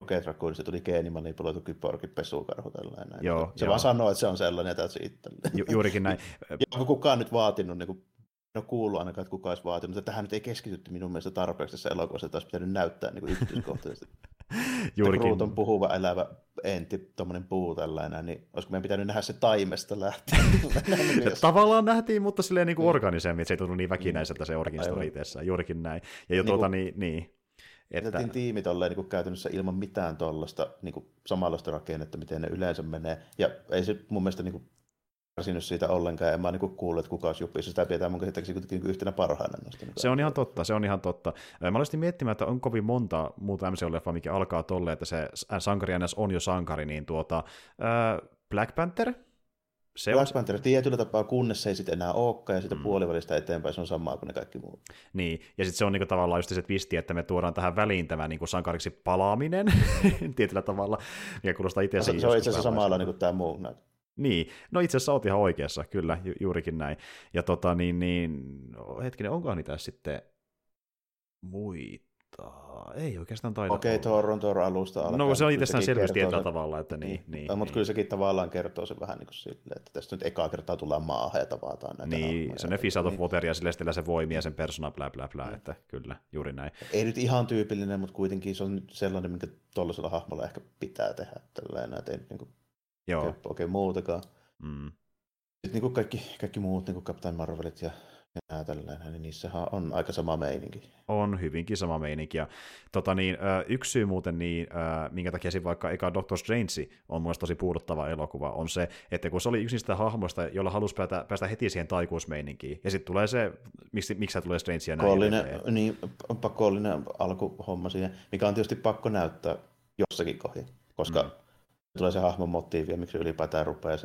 B: Rocket Raccoon, se tuli geenimanipuloitu kyborgin pesukarhu tällainen. Joo, se joo. vaan sanoo, että se on sellainen, että se itse.
A: Ju, juurikin näin.
B: Onko kukaan nyt vaatinut niin kuin ole kuullut ainakaan, että kukaan olisi vaatinut, että tähän nyt ei keskitytty minun mielestä tarpeeksi tässä elokuvassa, että olisi pitänyt näyttää niin yksityiskohtaisesti. Juurikin. Groot on puhuva, elävä enti, tuommoinen puu tällainen, niin olisiko meidän pitänyt nähdä se taimesta lähtien?
A: Tavallaan nähtiin, mutta silleen niin kuin organisemmin, että se ei tullut niin väkinäiseltä se origin story juurikin näin. Ja jo niin tuota, niin, niin,
B: että... tiimi tolleen niin kuin käytännössä ilman mitään tuollaista niin samanlaista rakennetta, miten ne yleensä menee. Ja ei se mun mielestä niin kuin, kärsinyt siitä ollenkaan, en mä niin kuullut, että kuka olisi jupissa. Sitä pidetään mun käsittääkseni kuitenkin niinku yhtenä parhaana noista.
A: Se on ihan totta, se on ihan totta. Mä olisin miettimään, että on kovin monta muuta MCU-leffaa, mikä alkaa tolleen, että se sankari NS on jo sankari, niin tuota, Black Panther,
B: se Black on... Panther tietyllä tapaa, kunnes se ei sitten enää olekaan, ja sitten mm. puolivälistä eteenpäin se on samaa kuin ne kaikki muut.
A: Niin, ja sitten se on niinku tavallaan just se twisti, että me tuodaan tähän väliin tämä niinku sankariksi palaaminen tietyllä tavalla, mikä kuulostaa itse
B: se, se on itse asiassa samalla niin kuin tämä muu näyttö.
A: Niin, no itse asiassa oot ihan oikeassa, kyllä, ju- juurikin näin. Ja tota niin, niin hetkinen, onko niitä sitten muita? Ei oikeastaan taida
B: Okei, okay, Thor on Thor alusta alkaen.
A: No se on itsestään selvyys tietyllä tavalla, että niin. niin, niin
B: no, mutta
A: niin.
B: kyllä sekin tavallaan kertoo se vähän niin kuin silleen, että tästä nyt ekaa kertaa tullaan maahan ja tavataan näitä
A: Niin, se ne Fish Out of Water ja sille se voimia sen persona, bla bla bla, mm. että kyllä, juuri näin.
B: Ei nyt ihan tyypillinen, mutta kuitenkin se on sellainen, minkä tuollaisella hahmolla ehkä pitää tehdä. Tällainen, että ei niin kuin Joo. oikein muutakaan. Mm. Sitten niin kuin kaikki, kaikki muut, niin kuin Captain Marvelit ja, ja tällainen, niin niissähän on aika sama meininki.
A: On hyvinkin sama meininki. Ja, tota niin, yksi syy muuten, niin, minkä takia vaikka eka Doctor Strange on mun tosi puuduttava elokuva, on se, että kun se oli yksi niistä hahmoista, jolla halusi päästä, päästä heti siihen taikuusmeininkiin, ja sitten tulee se, miksi, miksi tulee Strange ja näin
B: niin, pakollinen alkuhomma siihen, mikä on tietysti pakko näyttää jossakin kohdin, koska mm tulee se hahmon motiivi ja miksi ylipäätään rupeaa.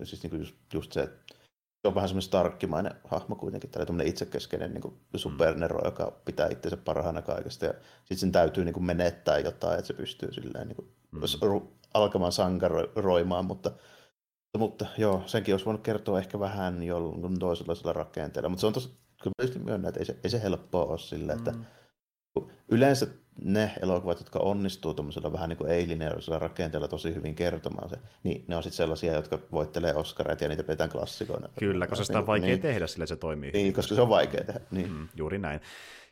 B: Ja siis niin kuin just, just se, että se on vähän semmoinen starkkimainen hahmo kuitenkin, tällainen itsekeskeinen niin kuin supernero, mm. joka pitää itsensä parhaana kaikesta. Ja sitten sen täytyy niin kuin menettää jotain, että se pystyy silleen niin kuin, mm. alkamaan sankaroimaan, mutta mutta joo, senkin olisi voinut kertoa ehkä vähän jollain toisenlaisella rakenteella, mutta se on tosi, kyllä mä myönnän, että ei se, ei se helppoa ole silleen, että mm yleensä ne elokuvat, jotka onnistuu tuommoisella vähän niin kuin ei-lineaarisella rakenteella tosi hyvin kertomaan se, niin ne on sitten sellaisia, jotka voittelee Oscareita ja niitä pidetään klassikoina.
A: Kyllä, koska sitä on vaikea niin, tehdä, sillä se toimii.
B: Niin, koska se on vaikea tehdä. Niin. Mm,
A: juuri näin.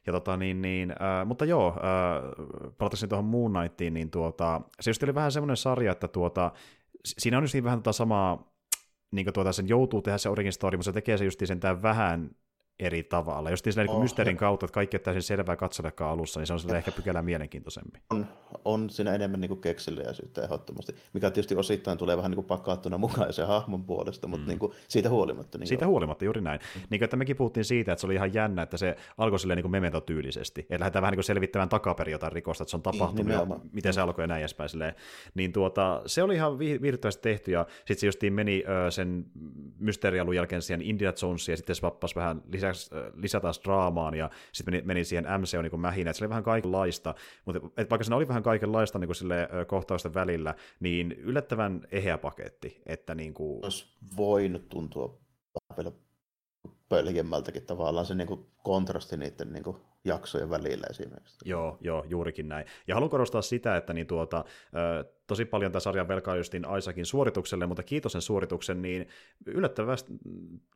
A: Ja tota, niin, niin, äh, mutta joo, äh, palataisin tuohon Moon Knightiin, niin tuota, se just oli vähän semmoinen sarja, että tuota, siinä on just niin vähän tota samaa, niin kuin tuota, sen joutuu tehdä se origin story, mutta se tekee se just sen vähän eri tavalla. Jos niin oh, mysteerin kautta, että kaikki on täysin selvää katsojakaan alussa, niin se on sille ehkä pykälä mielenkiintoisempi.
B: On, on siinä enemmän niin kekseliäisyyttä ehdottomasti, mikä tietysti osittain tulee vähän niin pakattuna mukaan sen hahmon puolesta, mutta mm. niin kuin siitä huolimatta.
A: Niin siitä on. huolimatta, juuri näin. Mm. Niin kuin, että mekin puhuttiin siitä, että se oli ihan jännä, että se alkoi silleen niin memento-tyylisesti, että lähdetään vähän niin kuin selvittämään takaperin jotain rikosta, että se on niin, tapahtunut niin, ja miten se mm. alkoi ja näin edespäin. Silleen. Niin tuota, se oli ihan virtuaalisesti tehty ja sitten se justiin meni ö, sen mysteerialun jälkeen siihen Indiana Jonesia ja sitten se vappasi vähän lisäksi, lisätä taas draamaan, ja sitten meni, meni siihen MCO niin mähinä, että se oli vähän kaikenlaista, mutta et vaikka siinä oli vähän kaikenlaista niin kuin sille, kohtausten välillä, niin yllättävän eheä paketti, että niin kuin...
B: Olisi voinut tuntua vähän pöljemmältäkin tavallaan se niin kuin kontrasti niiden niin kuin jaksojen välillä esimerkiksi.
A: Joo, joo, juurikin näin. Ja haluan korostaa sitä, että niin tuota, tosi paljon tämä sarjan velkaa justiin Aisakin suoritukselle, mutta kiitos sen suorituksen, niin yllättävästi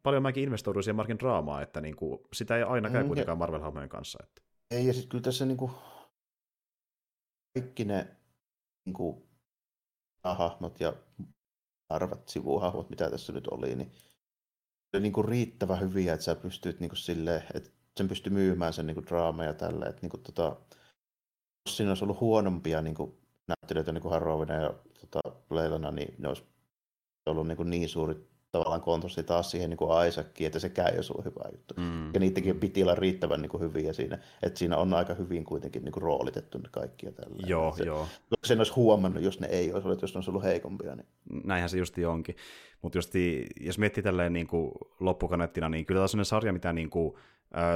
A: paljon mäkin investoiduin siihen Markin draamaan, että niin kuin, sitä ei aina käy mm, kuitenkaan Marvel-hahmojen kanssa. Että.
B: Ei, ja sitten kyllä tässä niin kuin, kaikki ne niin kuin, hahmot ja arvat sivuhahmot, mitä tässä nyt oli, niin niin kuin riittävän hyviä, että sä pystyt niin kuin silleen, että sen pystyy myymään sen niin kuin draama ja tälle. Että, niin kuin, tota, jos siinä olisi ollut huonompia niin kuin, näyttelijöitä niin kuin Harrovina ja tota, Leilana, niin ne olisi ollut niin, kuin niin suuri tavallaan kontrasti taas siihen niin kuin Isaackiin, että sekään ei olisi ollut hyvä juttu. Mm. Ja niitäkin piti olla riittävän niin kuin hyviä siinä, että siinä on aika hyvin kuitenkin niin kuin roolitettu ne kaikki ja tällä.
A: Joo, se, joo.
B: Sen olisi huomannut, jos ne ei olisi ollut, jos ne olisi ollut heikompia. Niin.
A: Näinhän se justi onkin. Mutta jos miettii tälleen niin kuin loppukanettina, niin kyllä tämä on sarja, mitä niin kuin,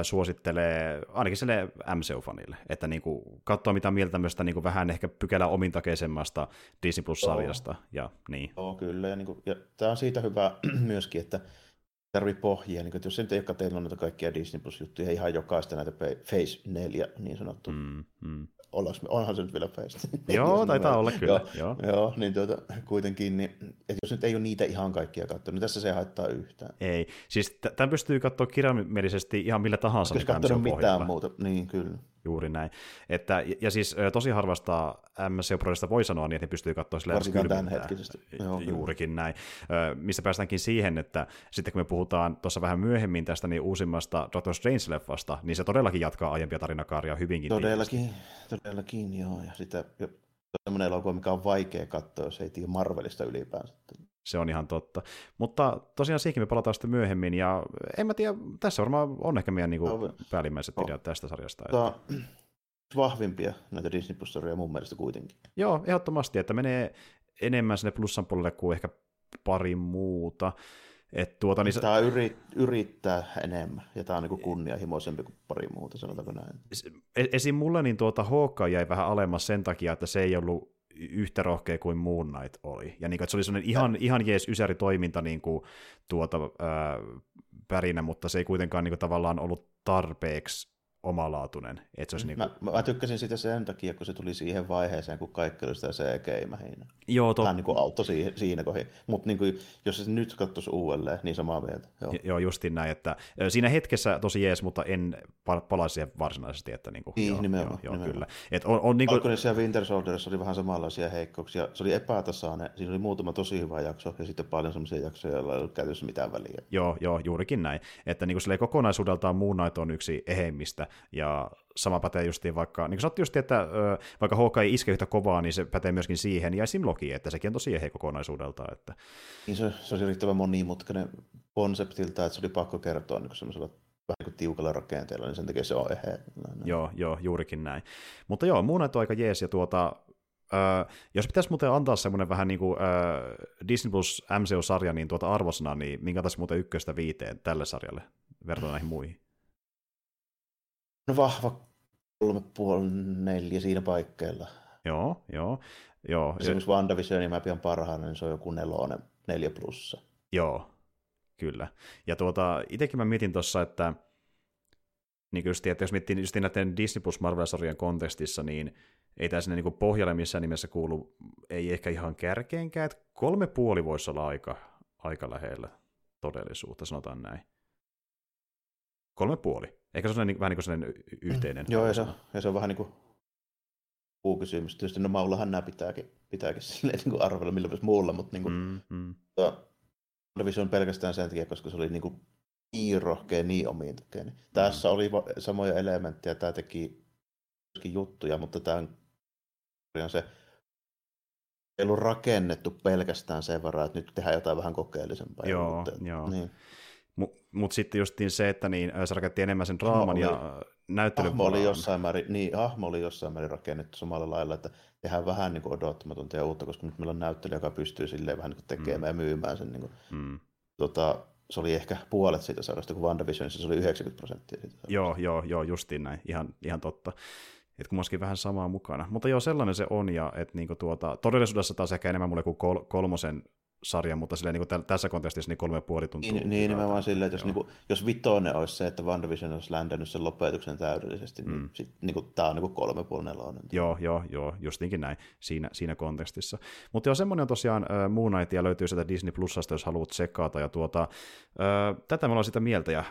A: suosittelee ainakin sille MCU-fanille, että niin kuin, katsoo mitä mieltä tämmöistä niin kuin vähän ehkä pykälä omintakeisemmasta Disney Plus-sarjasta. Ja, niin.
B: Joo, kyllä. Ja, niin kuin, ja tämä on siitä hyvä myöskin, että tarvii pohjia, niin kuin, että jos nyt ei ole katsellut näitä kaikkia Disney Plus-juttuja, ihan jokaista näitä Phase 4 niin sanottu, mm, mm ollaanko, onhan se nyt vielä Face.
A: Joo, taitaa olla kyllä.
B: Joo, joo. joo niin tuota, kuitenkin, niin, että jos nyt ei ole niitä ihan kaikkia katsonut, niin tässä se haittaa yhtään.
A: Ei, siis tämän pystyy katsoa kirjaimellisesti ihan millä tahansa.
B: Jos katsonut mitään muuta, niin kyllä.
A: Juuri näin. Että, ja siis tosi harvasta MSC-projektista voi sanoa niin, että ne pystyy katsoa sillä
B: Varsinkaan tämänhetkisesti. Joo,
A: Juurikin kyllä. näin. Missä päästäänkin siihen, että sitten kun me puhutaan tuossa vähän myöhemmin tästä niin uusimmasta Doctor Strange-leffasta, niin se todellakin jatkaa aiempia tarinakaaria hyvinkin.
B: Todellakin, todellakin joo. Ja sitä sellainen elokuva, mikä on vaikea katsoa, jos ei tiedä Marvelista ylipäänsä.
A: Se on ihan totta. Mutta tosiaan siihen me palataan sitten myöhemmin, ja en mä tiedä, tässä varmaan on ehkä meidän niin kuin, päällimmäiset no. ideat tästä sarjasta.
B: Että... Vahvimpia näitä Disney plus mun mielestä kuitenkin.
A: Joo, ehdottomasti, että menee enemmän sinne plussan puolelle kuin ehkä pari muuta. Et tuota,
B: niin tämä yrit, yrittää enemmän, ja tämä on niin kunnianhimoisempi kuin pari muuta, sanotaanko näin.
A: Esim. mulle niin tuota Hawkeye jäi vähän alemmas sen takia, että se ei ollut yhtä rohkea kuin Moon Knight oli. Ja niin kuin, että se oli sellainen ihan, ihan jees ysäri toiminta niin kuin, tuota, ää, pärinä, mutta se ei kuitenkaan niin kuin, tavallaan ollut tarpeeksi omalaatuinen. Että se olisi
B: mä, niin kuin... mä, tykkäsin sitä sen takia, kun se tuli siihen vaiheeseen, kun kaikki oli sitä CGI-mähinä.
A: Joo,
B: to... Vähän niin kuin auttoi siihen, siinä kohin. Mutta niin kuin, jos se nyt katsoisi uudelleen, niin samaa mieltä.
A: Joo, joo justin näin, että siinä hetkessä tosi jees, mutta en palaisi siihen varsinaisesti. Että niin, kuin,
B: niin joo, nimenomaan. Joo,
A: nimenomaan. kyllä. Et on, on, niin kuin...
B: Falconissa ja Winter Soldierissa oli vähän samanlaisia heikkouksia. Se oli epätasainen, siinä oli muutama tosi hyvä jakso, ja sitten paljon sellaisia jaksoja, joilla ei ollut käytössä mitään väliä.
A: Joo, joo, juurikin näin. Että niin kuin kokonaisuudeltaan Moon Knight on yksi eheimmistä, ja sama pätee justiin vaikka, niin kuin sanottiin just, että ö, vaikka HK ei iske yhtä kovaa, niin se pätee myöskin siihen, ja esim. Loki, että sekin on tosi eheä kokonaisuudelta. Että...
B: Niin se, se olisi riittävän monimutkainen konseptilta, että se oli pakko kertoa niin semmoisella vähän niin tiukalla rakenteella, niin sen takia se on eheä.
A: Joo, joo, juurikin näin. Mutta joo, muun on aika jees, ja tuota, Öö, jos pitäisi muuten antaa semmoinen vähän niin kuin öö, Disney Plus MCU-sarja, niin tuota arvosana, niin minkä taisi muuten ykköstä viiteen tälle sarjalle verrattuna näihin muihin?
B: No vahva kolme puoli neljä siinä paikkeilla.
A: Joo, joo. joo.
B: Esimerkiksi WandaVisionin mä pian parhaana, niin se on joku nelonen, neljä plussa.
A: Joo, kyllä. Ja tuota, itsekin mä mietin tuossa, että niin just, että jos miettii just näiden Disney Plus Marvel-sarjojen kontekstissa, niin ei tämä sinne niin pohjalle missään nimessä kuulu, ei ehkä ihan kärkeenkään, että kolme puoli voisi olla aika, aika lähellä todellisuutta, sanotaan näin. Kolme puoli. Ehkä se on niin, vähän niin kuin sellainen yhteinen.
B: Mm. Joo, ja se, ja se on vähän niin kuin kysymys. Tietysti no Maullahan nämä pitääkin, pitääkin silleen, niin kuin arvella millä muulla, mutta niin kuin, mm, mm. on pelkästään sen takia, koska se oli niin kuin niin rohkea, niin omiin tekee. Niin. Tässä mm. oli samoja elementtejä, tämä teki myöskin juttuja, mutta tämä on se ei ollut rakennettu pelkästään sen varaan, että nyt tehdään jotain vähän kokeellisempaa.
A: Joo, mutta, joo. Niin. Mutta mut sitten justiin se, että niin, se rakentti enemmän sen draaman oli, ja näyttelyn
B: hahmo oli jossain määrin, niin, hahmo oli jossain määrin rakennettu samalla lailla, että tehdään vähän niin kuin odottamatonta ja uutta, koska nyt meillä on näyttelijä, joka pystyy silleen vähän niin kuin tekemään mm. ja myymään sen. Niin kuin, mm. tota, se oli ehkä puolet siitä sarjasta, kun WandaVisionissa se oli 90 prosenttia. Siitä
A: joo, joo, joo, justiin näin, ihan, ihan totta. Et kummaskin vähän samaa mukana. Mutta joo, sellainen se on, ja että niinku tuota, todellisuudessa taas ehkä enemmän mulle kuin kol- kolmosen sarja, mutta silleen, niin kuin tässä kontekstissa niin kolme ja puoli tuntua.
B: Niin, niin nimenomaan silleen, että jos, niin kuin, jos vitonen olisi se, että WandaVision olisi ländännyt sen lopetuksen täydellisesti, niin, mm. sit, niin kuin, tämä on niin kuin kolme puoli nelonen.
A: Joo, joo, joo, justinkin näin siinä, siinä kontekstissa. Mutta joo, semmoinen on tosiaan äh, Moon Knight, ja löytyy sieltä Disney Plusasta, jos haluat tsekata, ja tuota, äh, tätä me ollaan sitä mieltä, ja äh,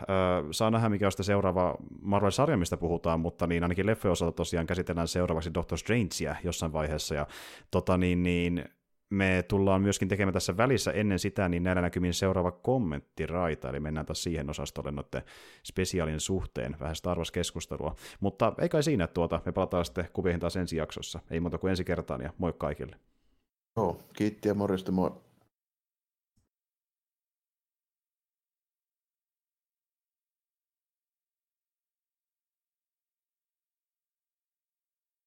A: saa nähdä, mikä on sitä seuraava Marvel-sarja, mistä puhutaan, mutta niin ainakin leffojen osalta tosiaan käsitellään seuraavaksi Doctor Strangea jossain vaiheessa, ja tota niin, niin me tullaan myöskin tekemään tässä välissä ennen sitä, niin näillä näkymin seuraava kommenttiraita, eli mennään taas siihen osastolle noiden spesiaalin suhteen, vähän Star Wars-keskustelua. Mutta ei kai siinä, tuota, me palataan sitten kuveihin taas ensi jaksossa. Ei muuta kuin ensi kertaan ja moi kaikille.
B: Joo, kiitti ja morjesta, moi.